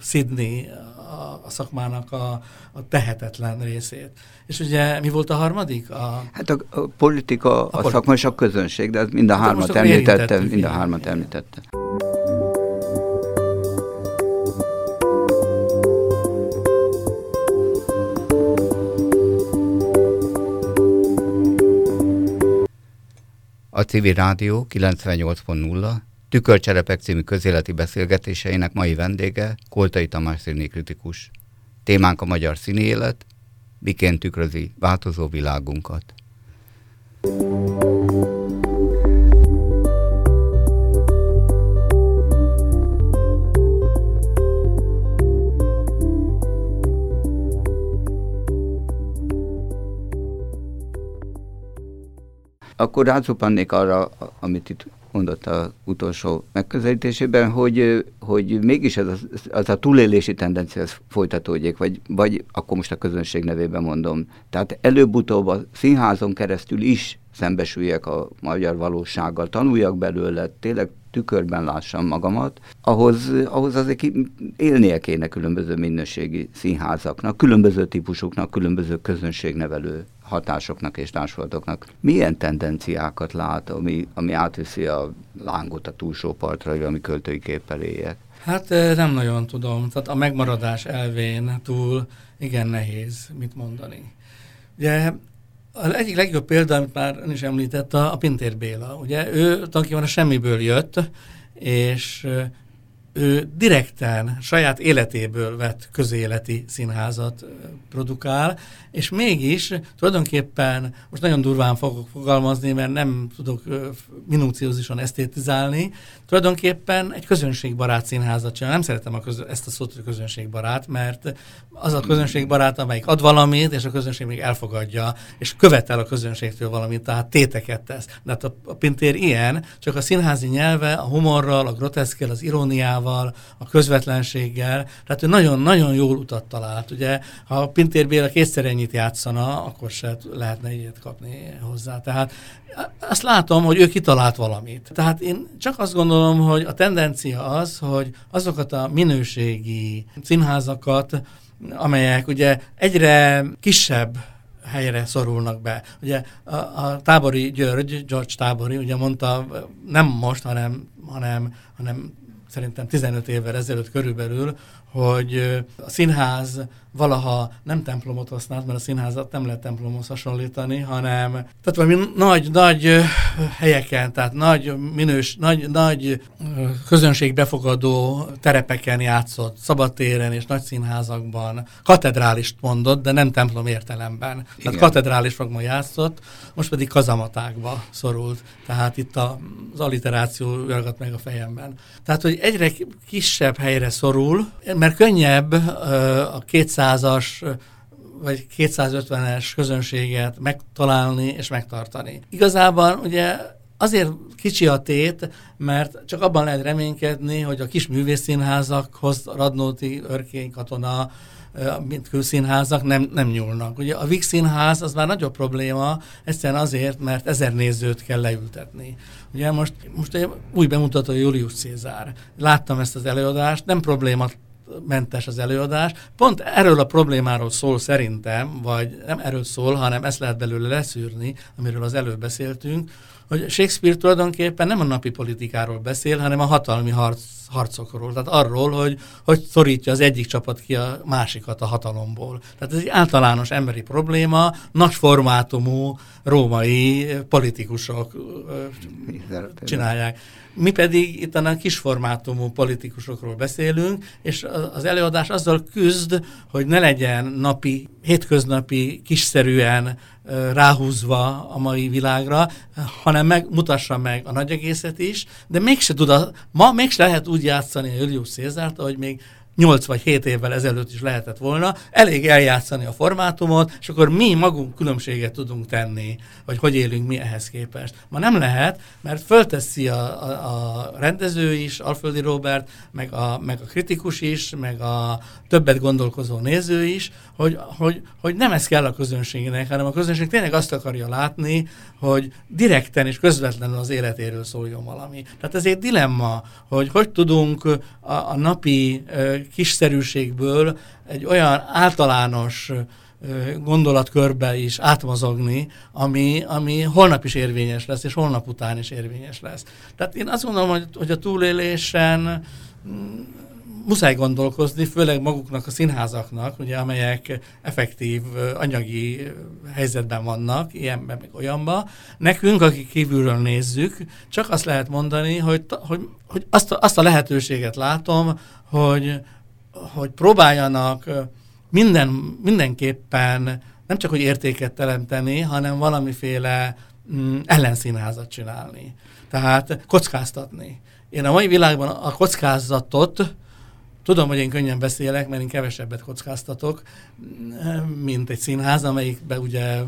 szidni a, a szakmának a, a tehetetlen részét. És ugye mi volt a harmadik? A... Hát a, a politika, a, a szakma és a közönség, de ez mind a hát hármat említette, mind a hármat említette. A civil rádió 98.0 Tükörcserepek című közéleti beszélgetéseinek mai vendége Koltai Tamás kritikus. Témánk a magyar színi élet, miként tükrözi változó világunkat. thank akkor rácupannék arra, amit itt mondott a utolsó megközelítésében, hogy, hogy mégis ez az, a túlélési tendencia ez folytatódjék, vagy, vagy akkor most a közönség nevében mondom. Tehát előbb-utóbb a színházon keresztül is szembesüljek a magyar valósággal, tanuljak belőle, tényleg tükörben lássam magamat, ahhoz, ahhoz azért élnie kéne különböző minőségi színházaknak, különböző típusoknak, különböző közönségnevelő hatásoknak és társulatoknak. Milyen tendenciákat lát, ami, ami átviszi a lángot a túlsó partra, hogy ami költői képpel? Hát nem nagyon tudom. Tehát a megmaradás elvén túl igen nehéz mit mondani. Ugye az egyik legjobb példa, amit már ön is említett, a, a Pintér Béla. Ugye ő tulajdonképpen a semmiből jött, és ő direkten saját életéből vett közéleti színházat produkál, és mégis tulajdonképpen, most nagyon durván fogok fogalmazni, mert nem tudok minúciózusan esztétizálni, tulajdonképpen egy közönségbarát színházat csinál. Nem szeretem a közö, ezt a szót, hogy közönségbarát, mert az a közönségbarát, amelyik ad valamit, és a közönség még elfogadja, és követel a közönségtől valamit, tehát téteket tesz. De hát a, a Pintér ilyen, csak a színházi nyelve, a humorral, a groteszkel, az iróniával, a közvetlenséggel, tehát ő nagyon-nagyon jól utat talált. Ugye, ha Pintér Béla kétszer ennyit játszana, akkor se lehetne ilyet kapni hozzá. Tehát azt látom, hogy ő kitalált valamit. Tehát én csak azt gondolom, hogy a tendencia az, hogy azokat a minőségi színházakat, amelyek ugye egyre kisebb helyre szorulnak be. Ugye a, a Tábori György, George Tábori, ugye mondta, nem most, hanem, hanem, hanem szerintem 15 évvel ezelőtt körülbelül, hogy a színház valaha nem templomot használt, mert a színházat nem lehet templomhoz hasonlítani, hanem tehát valami nagy, nagy helyeken, tehát nagy minős, nagy, nagy közönségbefogadó terepeken játszott, szabadtéren és nagy színházakban, katedrálist mondott, de nem templom értelemben. Igen. Tehát katedrálisokban játszott, most pedig kazamatákba szorult. Tehát itt a, az alliteráció jaragat meg a fejemben. Tehát, hogy egyre kisebb helyre szorul, mert könnyebb a 200-as vagy 250-es közönséget megtalálni és megtartani. Igazában ugye azért kicsi a tét, mert csak abban lehet reménykedni, hogy a kis művészszínházakhoz Radnóti, Örkény, Katona, mint külszínházak nem, nem nyúlnak. Ugye a Vix színház az már nagyobb probléma, egyszerűen azért, mert ezer nézőt kell leültetni. Ugye most, most egy új bemutató Julius Cézár. Láttam ezt az előadást, nem probléma mentes az előadás. Pont erről a problémáról szól szerintem, vagy nem erről szól, hanem ezt lehet belőle leszűrni, amiről az előbb beszéltünk, hogy Shakespeare tulajdonképpen nem a napi politikáról beszél, hanem a hatalmi harc, harcokról. Tehát arról, hogy hogy szorítja az egyik csapat ki a másikat a hatalomból. Tehát ez egy általános emberi probléma, nagy formátumú római politikusok csinálják. Mi pedig itt a kisformátumú politikusokról beszélünk, és az előadás azzal küzd, hogy ne legyen napi, hétköznapi, kiszerűen ráhúzva a mai világra, hanem meg, mutassa meg a nagy egészet is, de mégse tud a, ma mégse lehet úgy játszani a Julius Cézárt, ahogy még 8 vagy 7 évvel ezelőtt is lehetett volna, elég eljátszani a formátumot, és akkor mi magunk különbséget tudunk tenni, hogy hogy élünk mi ehhez képest. Ma nem lehet, mert fölteszi a, a, a rendező is, Alföldi Robert, meg a, meg a kritikus is, meg a többet gondolkozó néző is, hogy, hogy, hogy nem ez kell a közönségnek, hanem a közönség tényleg azt akarja látni, hogy direkten és közvetlenül az életéről szóljon valami. Tehát ez egy dilemma, hogy hogy tudunk a, a napi kiszerűségből egy olyan általános gondolatkörbe is átmozogni, ami, ami holnap is érvényes lesz, és holnap után is érvényes lesz. Tehát én azt gondolom, hogy, hogy a túlélésen mm, muszáj gondolkozni, főleg maguknak a színházaknak, ugye, amelyek effektív anyagi helyzetben vannak, ilyenben, meg olyanban. Nekünk, akik kívülről nézzük, csak azt lehet mondani, hogy, hogy, hogy azt, a, azt a lehetőséget látom, hogy, hogy próbáljanak minden, mindenképpen nem csak, hogy értéket teremteni, hanem valamiféle mm, ellenszínházat csinálni. Tehát kockáztatni. Én a mai világban a kockázatot Tudom, hogy én könnyen beszélek, mert én kevesebbet kockáztatok, mint egy színház, amelyikben ugye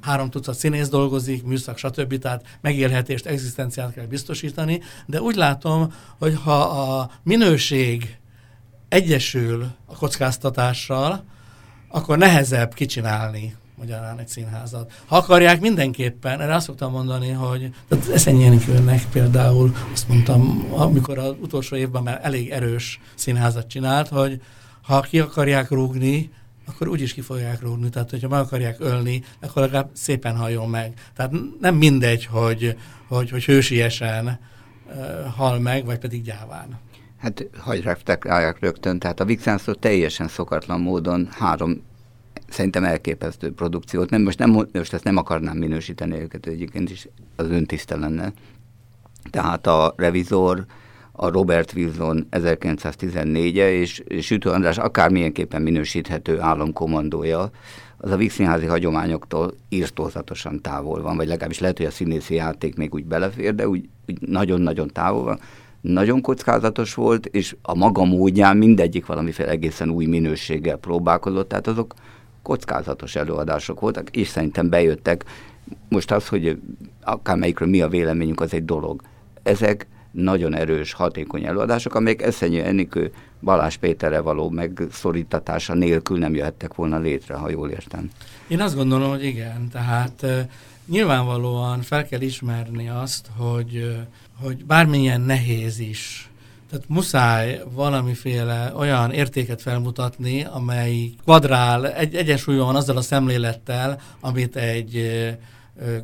három tucat színész dolgozik, műszak, stb. Tehát megélhetést, egzisztenciát kell biztosítani, de úgy látom, hogy ha a minőség egyesül a kockáztatással, akkor nehezebb kicsinálni magyarán egy színházat. Ha akarják, mindenképpen, erre azt szoktam mondani, hogy Eszenyénikőnek például azt mondtam, amikor az utolsó évben már elég erős színházat csinált, hogy ha ki akarják rúgni, akkor úgyis ki fogják rúgni. Tehát, hogyha meg akarják ölni, akkor legalább szépen halljon meg. Tehát nem mindegy, hogy, hogy, hogy hősiesen uh, hal meg, vagy pedig gyáván. Hát hagyj reflektálják rögtön, tehát a Vixenszó teljesen szokatlan módon három szerintem elképesztő produkciót. Nem, most, nem, most ezt nem akarnám minősíteni őket, egyébként is az öntiszte lenne. Tehát a revizor, a Robert Wilson 1914-e, és, Sütő András akármilyenképpen minősíthető államkommandója, az a Vixinházi hagyományoktól írtózatosan távol van, vagy legalábbis lehet, hogy a színészi játék még úgy belefér, de úgy, úgy nagyon-nagyon távol van. Nagyon kockázatos volt, és a maga módján mindegyik valamiféle egészen új minőséggel próbálkozott, tehát azok kockázatos előadások voltak, és szerintem bejöttek. Most az, hogy akármelyikről mi a véleményünk, az egy dolog. Ezek nagyon erős, hatékony előadások, amelyek Eszenyő Enikő Balázs Péterre való megszorítatása nélkül nem jöhettek volna létre, ha jól értem. Én azt gondolom, hogy igen. Tehát nyilvánvalóan fel kell ismerni azt, hogy, hogy bármilyen nehéz is tehát muszáj valamiféle olyan értéket felmutatni, amely kvadrál, egy, egyensúlyban van azzal a szemlélettel, amit egy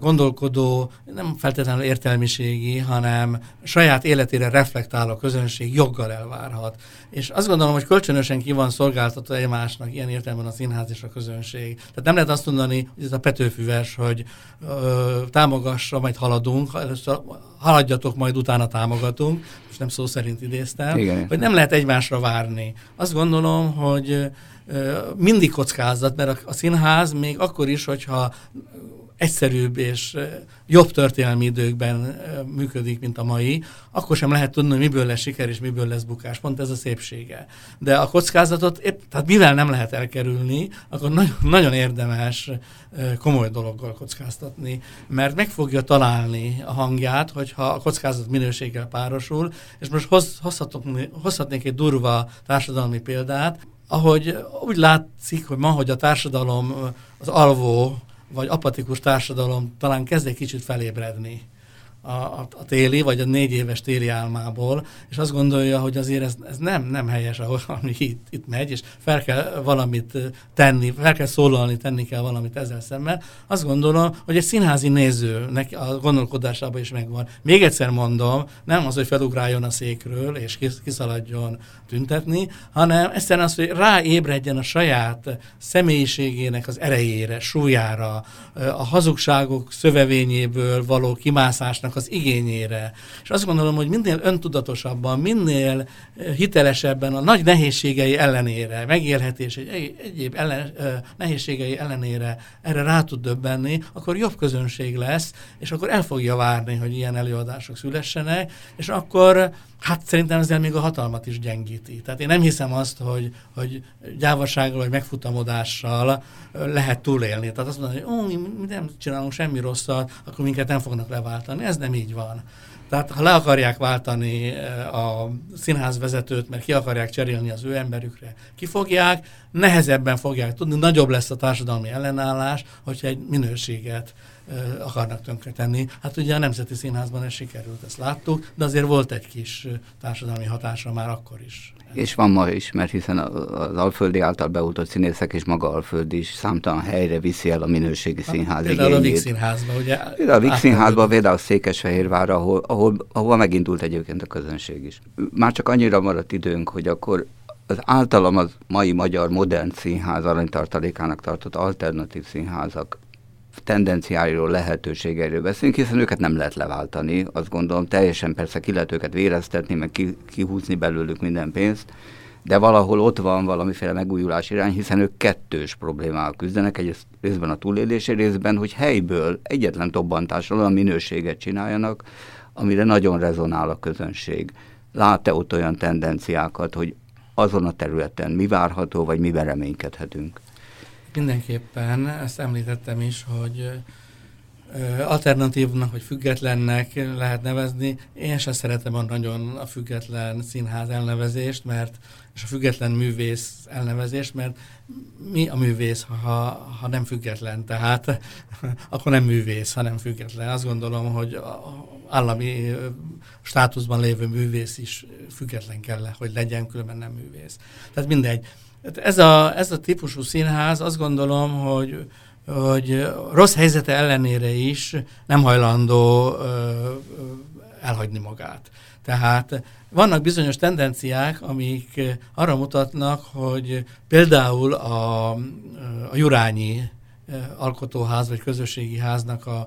gondolkodó, nem feltétlenül értelmiségi, hanem saját életére reflektáló közönség joggal elvárhat. És azt gondolom, hogy kölcsönösen ki van szolgáltatva egymásnak ilyen értelemben a színház és a közönség. Tehát nem lehet azt mondani, hogy ez a Petőfüves, hogy ö, támogassa, majd haladunk, haladjatok, majd utána támogatunk, most nem szó szerint idéztem, Igen. hogy nem lehet egymásra várni. Azt gondolom, hogy mindig kockázat, mert a színház még akkor is, hogyha egyszerűbb és jobb történelmi időkben működik, mint a mai, akkor sem lehet tudni, hogy miből lesz siker és miből lesz bukás. Pont ez a szépsége. De a kockázatot, épp, tehát mivel nem lehet elkerülni, akkor nagyon, nagyon érdemes komoly dologgal kockáztatni, mert meg fogja találni a hangját, hogyha a kockázat minőséggel párosul, és most hoz, hozhatok, hozhatnék egy durva társadalmi példát, ahogy úgy látszik, hogy ma, hogy a társadalom az alvó vagy apatikus társadalom talán kezd egy kicsit felébredni a, a, a téli, vagy a négy éves téli álmából, és azt gondolja, hogy azért ez, ez nem, nem helyes, ami itt, itt megy, és fel kell valamit tenni, fel kell szólalni, tenni kell valamit ezzel szemben. Azt gondolom, hogy egy színházi nézőnek a gondolkodásában is megvan. Még egyszer mondom, nem az, hogy felugráljon a székről, és kiszaladjon tüntetni, hanem egyszerűen az, hogy ráébredjen a saját személyiségének az erejére, súlyára, a hazugságok szövevényéből való kimászásnak az igényére. És azt gondolom, hogy minél öntudatosabban, minél hitelesebben a nagy nehézségei ellenére, megélhetés egy egyéb ellen, eh, nehézségei ellenére erre rá tud döbbenni, akkor jobb közönség lesz, és akkor el fogja várni, hogy ilyen előadások szülessenek, és akkor hát szerintem ezzel még a hatalmat is gyengíti. Tehát én nem hiszem azt, hogy, hogy gyávasággal vagy megfutamodással eh, lehet túlélni. Tehát azt mondani, hogy ó, mi nem csinálunk semmi rosszat, akkor minket nem fognak leváltani. Ez nem így van. Tehát ha le akarják váltani eh, a színház vezetőt, mert ki akarják cserélni az ő emberükre, kifogják, nehezebben fogják tudni, nagyobb lesz a társadalmi ellenállás, hogyha egy minőséget akarnak tönkretenni. Hát ugye a Nemzeti Színházban ez sikerült, ezt láttuk, de azért volt egy kis társadalmi hatása már akkor is. És van ma is, mert hiszen az Alföldi által beújtott színészek és maga Alföld is számtalan helyre viszi el a minőségi színház Például igényét. a Vix Színházba, ugye? Például a Vix Színházba, például Székesfehérvárra, ahol, ahol, ahol megindult egyébként a közönség is. Már csak annyira maradt időnk, hogy akkor az általam az mai magyar modern színház aranytartalékának tartott alternatív színházak tendenciáiról, lehetőségeiről beszélünk, hiszen őket nem lehet leváltani, azt gondolom, teljesen persze ki lehet őket véreztetni, meg ki, kihúzni belőlük minden pénzt, de valahol ott van valamiféle megújulás irány, hiszen ők kettős problémával küzdenek, egy részben a túlélési részben, hogy helyből egyetlen tobbantásról olyan minőséget csináljanak, amire nagyon rezonál a közönség. Lát-e ott olyan tendenciákat, hogy azon a területen mi várható, vagy miben reménykedhetünk? Mindenképpen, ezt említettem is, hogy alternatívnak vagy függetlennek lehet nevezni. Én sem szeretem a nagyon a független színház elnevezést, mert és a független művész elnevezést, mert mi a művész, ha, ha nem független, tehát akkor nem művész, hanem független. Azt gondolom, hogy állami státuszban lévő művész is független kell, hogy legyen, különben nem művész. Tehát mindegy. Ez a, ez a típusú színház azt gondolom, hogy hogy rossz helyzete ellenére is nem hajlandó elhagyni magát. Tehát vannak bizonyos tendenciák, amik arra mutatnak, hogy például a, a Jurányi alkotóház vagy közösségi háznak a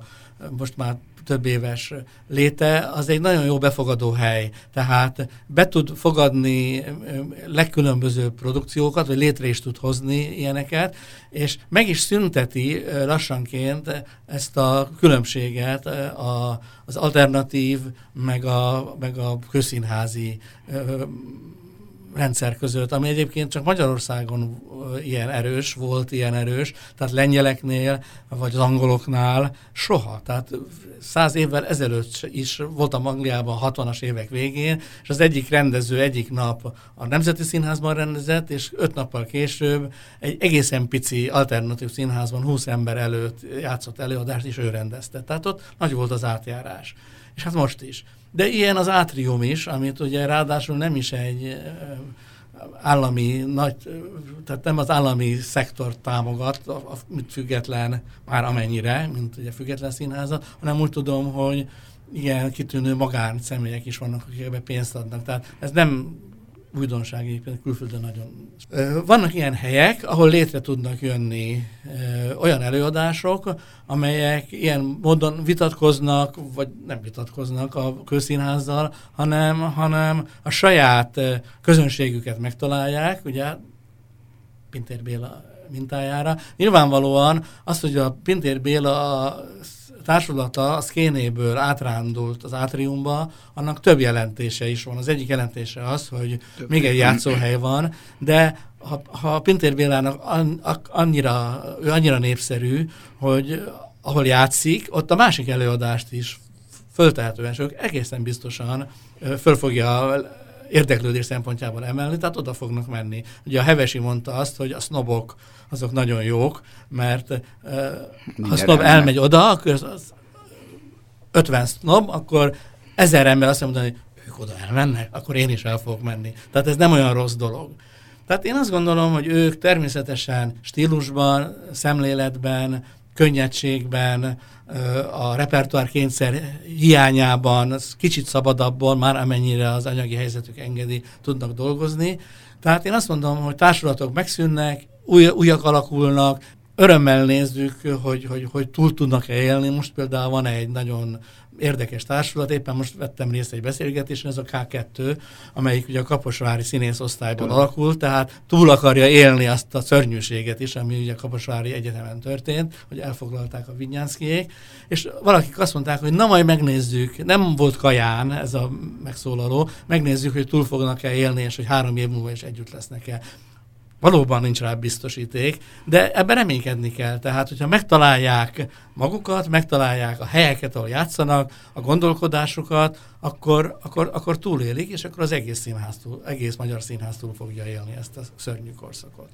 most már több éves léte, az egy nagyon jó befogadó hely. Tehát be tud fogadni legkülönbözőbb produkciókat, vagy létre is tud hozni ilyeneket, és meg is szünteti lassanként ezt a különbséget a, az alternatív, meg a, meg a közszínházi rendszer között, ami egyébként csak Magyarországon ilyen erős, volt ilyen erős, tehát lengyeleknél, vagy az angoloknál soha. Tehát száz évvel ezelőtt is voltam Angliában 60-as évek végén, és az egyik rendező egyik nap a Nemzeti Színházban rendezett, és öt nappal később egy egészen pici alternatív színházban 20 ember előtt játszott előadást, és ő rendezte. Tehát ott nagy volt az átjárás. És hát most is. De ilyen az átrium is, amit ugye ráadásul nem is egy állami nagy, tehát nem az állami szektor támogat, mint független, már amennyire, mint ugye független színházat, hanem úgy tudom, hogy igen, kitűnő magán is vannak, akik ebbe pénzt adnak. Tehát ez nem újdonság egyébként külföldön nagyon. Vannak ilyen helyek, ahol létre tudnak jönni olyan előadások, amelyek ilyen módon vitatkoznak, vagy nem vitatkoznak a közszínházzal, hanem, hanem a saját közönségüket megtalálják, ugye Pintér Béla mintájára. Nyilvánvalóan az, hogy a Pintér Béla társulata a szkénéből átrándult az átriumba, annak több jelentése is van. Az egyik jelentése az, hogy több még egy játszóhely van, de ha, ha Pintér Bélának annyira, ő annyira népszerű, hogy ahol játszik, ott a másik előadást is föltehetően, és egészen biztosan föl fogja érdeklődés szempontjából emelni, tehát oda fognak menni. Ugye a Hevesi mondta azt, hogy a sznobok azok nagyon jók, mert uh, ha a sznob elmegy oda, akkor az, az 50 sznob, akkor ezer ember azt mondani, hogy ők oda elmennek, akkor én is el fogok menni. Tehát ez nem olyan rossz dolog. Tehát én azt gondolom, hogy ők természetesen stílusban, szemléletben, könnyedségben, a repertoár kényszer hiányában, kicsit szabadabból, már amennyire az anyagi helyzetük engedi, tudnak dolgozni. Tehát én azt mondom, hogy társulatok megszűnnek, új, újak alakulnak, örömmel nézzük, hogy, hogy, hogy túl tudnak-e élni. Most például van egy nagyon érdekes társulat, éppen most vettem részt egy beszélgetésen, ez a K2, amelyik ugye a Kaposvári színész osztályban alakult, tehát túl akarja élni azt a szörnyűséget is, ami ugye a Kaposvári Egyetemen történt, hogy elfoglalták a Vinyánszkijék, és valakik azt mondták, hogy na majd megnézzük, nem volt kaján ez a megszólaló, megnézzük, hogy túl fognak-e élni, és hogy három év múlva is együtt lesznek-e. Valóban nincs rá biztosíték, de ebben reménykedni kell. Tehát, hogyha megtalálják magukat, megtalálják a helyeket, ahol játszanak, a gondolkodásukat, akkor, akkor, akkor túlélik, és akkor az egész, színház túl, egész magyar színház túl fogja élni ezt a szörnyű korszakot.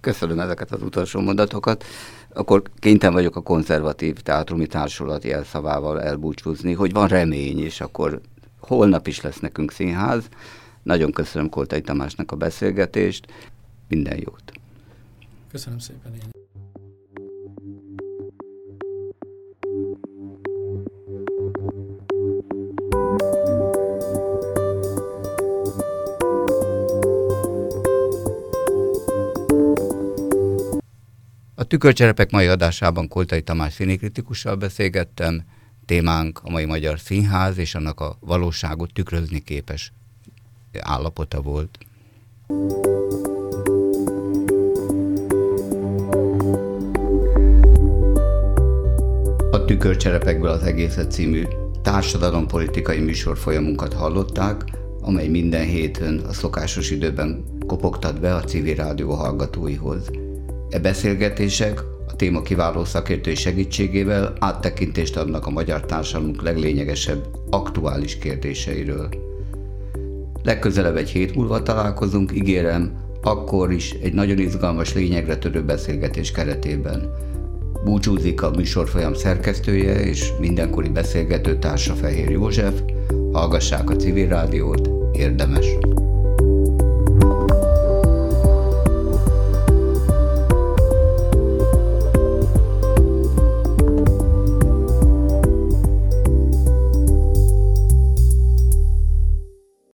Köszönöm ezeket az utolsó mondatokat. Akkor kénytelen vagyok a konzervatív teátrumi társulati jelszavával elbúcsúzni, hogy van remény, és akkor holnap is lesz nekünk színház. Nagyon köszönöm Koltai Tamásnak a beszélgetést. Minden jót! Köszönöm szépen én. A tükörcserepek mai adásában Koltai Tamás színikritikussal beszélgettem. Témánk a mai magyar színház és annak a valóságot tükrözni képes állapota volt. thank you A Tükörcserepekből az egészet című társadalompolitikai műsor folyamunkat hallották, amely minden héten a szokásos időben kopogtat be a civil rádió hallgatóihoz. E beszélgetések a téma kiváló szakértői segítségével áttekintést adnak a magyar társadalmunk leglényegesebb aktuális kérdéseiről. Legközelebb egy hét múlva találkozunk, ígérem, akkor is egy nagyon izgalmas lényegre törő beszélgetés keretében. Búcsúzik a műsorfolyam szerkesztője és mindenkori beszélgető társa Fehér József, hallgassák a civil rádiót, érdemes.